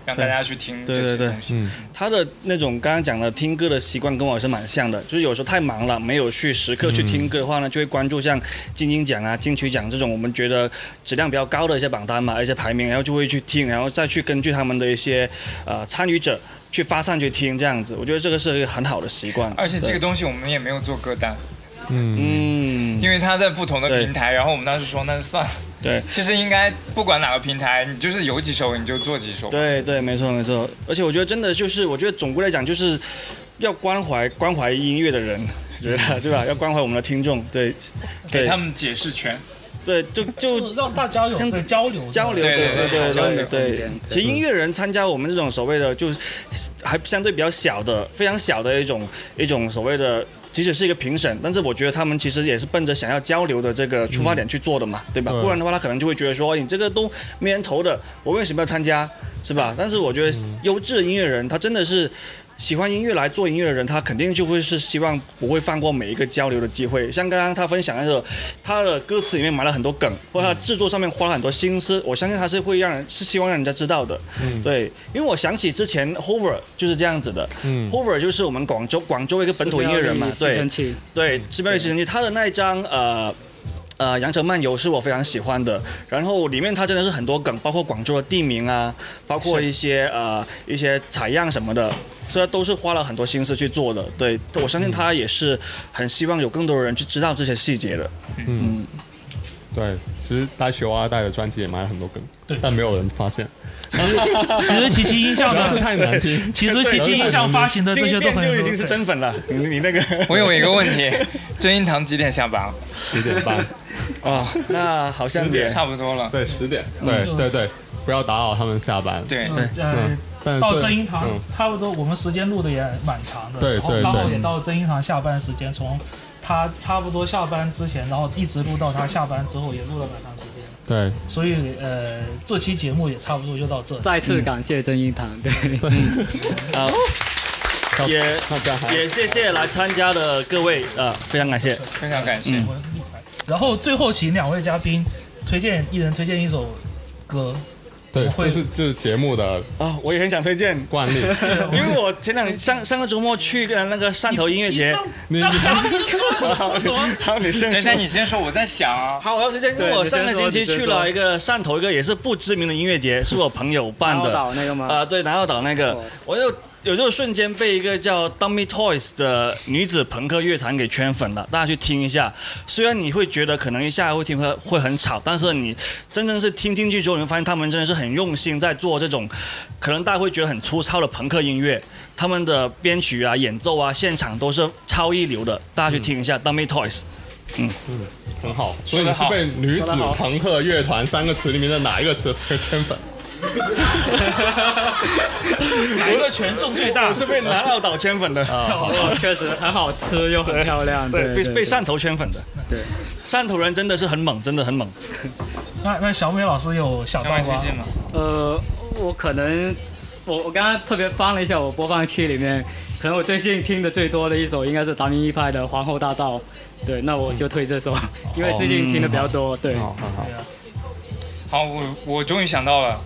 让大家去听这些东西。嗯，他的那种刚刚讲的听歌的习惯跟我是蛮像的，就是有时候太忙了，没有去时刻去听歌的话呢，就会关注像金鹰奖啊、金曲奖这种我们觉得质量比较高的一些榜单嘛、一些排名，然后就会去听，然后再去根据他们的一些呃参与者去发散去听这样子。我觉得这个是一个很好的习惯。而且这个东西我们也没有做歌单。嗯，因为他在不同的平台，然后我们当时说那就算了。对，其实应该不管哪个平台，你就是有几首你就做几首。对对，没错没错。而且我觉得真的就是，我觉得总归来讲就是要关怀关怀音乐的人，觉得对吧？要关怀我们的听众，对，给他们解释权。对，就就让大家有个交流交流，对对对对对。其实音乐人参加我们这种所谓的，就是还相对比较小的、非常小的一种一种所谓的。即使是一个评审，但是我觉得他们其实也是奔着想要交流的这个出发点去做的嘛，对吧？不然的话，他可能就会觉得说，你这个都没人投的，我为什么要参加，是吧？但是我觉得优质的音乐人，他真的是。喜欢音乐来做音乐的人，他肯定就会是希望不会放过每一个交流的机会。像刚刚他分享那个，他的歌词里面埋了很多梗，或者他制作上面花了很多心思，我相信他是会让人是希望让人家知道的。嗯，对，因为我想起之前 Hover 就是这样子的。嗯，Hover 就是我们广州广州一个本土音乐人嘛，对，对，西边的吸尘器，他的那一张呃。呃，羊城漫游是我非常喜欢的，然后里面它真的是很多梗，包括广州的地名啊，包括一些呃一些采样什么的，这都是花了很多心思去做的。对，我相信他也是很希望有更多的人去知道这些细节的。嗯，对，其实大熊阿带的专辑也埋了很多梗，但没有人发现。其实奇奇音效的是太难听。其实奇奇音效发行的这些都很就已经是真粉了。你你那个，我有一个问题，真音堂几点下班？十点半。哦，那好像也差不多了。对，十点。对对对，不要打扰他们下班。对对。呃，到真英堂差不多，我们时间录的也蛮长的。对对对。刚好也到真英堂下班时间，从他差不多下班之前，然后一直录到他下班之后，也录了蛮长时间。对。所以呃，这期节目也差不多就到这。再次感谢真英堂，对。好。也也谢谢来参加的各位呃，非常感谢，非常感谢。然后最后请两位嘉宾推荐一人推荐一首歌，对，这是就是节目的啊，我也很想推荐惯例，因为我前两上上个周末去个那个汕头音乐节，你你 好，你先等一下，你先说，我在想啊。好，我要推荐，因为我上个星期去了一个汕头一个也是不知名的音乐节，是我朋友办的。岛那个吗？啊，对，南澳岛那个，我就。有这个瞬间被一个叫 Dummy Toys 的女子朋克乐团给圈粉了，大家去听一下。虽然你会觉得可能一下会听会会很吵，但是你真正是听进去之后，你会发现他们真的是很用心在做这种，可能大家会觉得很粗糙的朋克音乐。他们的编曲啊、演奏啊、现场都是超一流的，大家去听一下 Dummy Toys。嗯嗯，很好。所以你是被女子朋克乐团三个词里面的哪一个词 圈粉？哪一个权重最大？我是被南澳岛圈粉的啊，确实很好吃又很漂亮。对，被被汕头圈粉的。对，汕头人真的是很猛，真的很猛。那那小美老师有小道吗？呃，我可能我我刚刚特别翻了一下我播放器里面，可能我最近听的最多的一首应该是达明一派的《皇后大道》。对，那我就推这首，因为最近听的比较多。对，好，好，好，好我我终于想到了。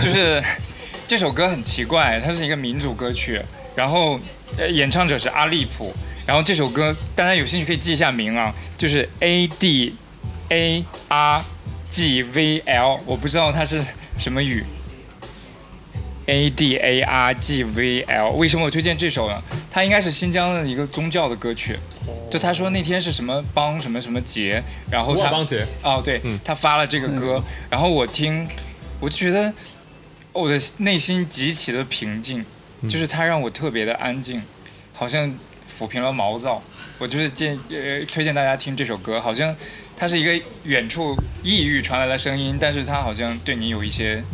就是 这首歌很奇怪，它是一个民族歌曲，然后演唱者是阿利普，然后这首歌大家有兴趣可以记一下名啊，就是 A D A R G V L，我不知道它是什么语，A D A R G V L，为什么我推荐这首呢？它应该是新疆的一个宗教的歌曲，就他说那天是什么帮什么什么节，然后他邦节哦对，他发了这个歌，然后我听，我就觉得。我的内心极其的平静，就是它让我特别的安静，好像抚平了毛躁。我就是建呃推荐大家听这首歌，好像它是一个远处异域传来的声音，但是它好像对你有一些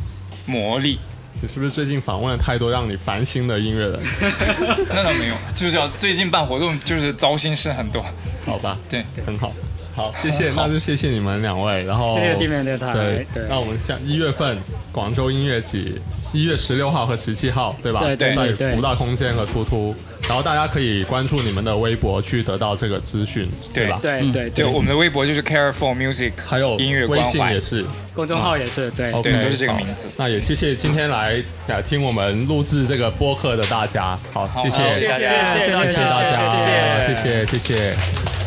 魔力。你是不是最近访问了太多让你烦心的音乐人？那倒没有，就是要最近办活动就是糟心事很多。好吧，对，很好。好，谢谢，那就谢谢你们两位，然后谢谢地面电台。对，那我们下一月份广州音乐节，一月十六号和十七号，对吧？对对在五大空间和突突，然后大家可以关注你们的微博去得到这个资讯，对。吧？对对对，我们的微博就是 Care for Music，还有音乐微信也是，公众号也是，对。对，都是这个名字。那也谢谢今天来听我们录制这个播客的大家，好，谢谢，谢谢，谢谢大家，谢谢，谢谢，谢谢。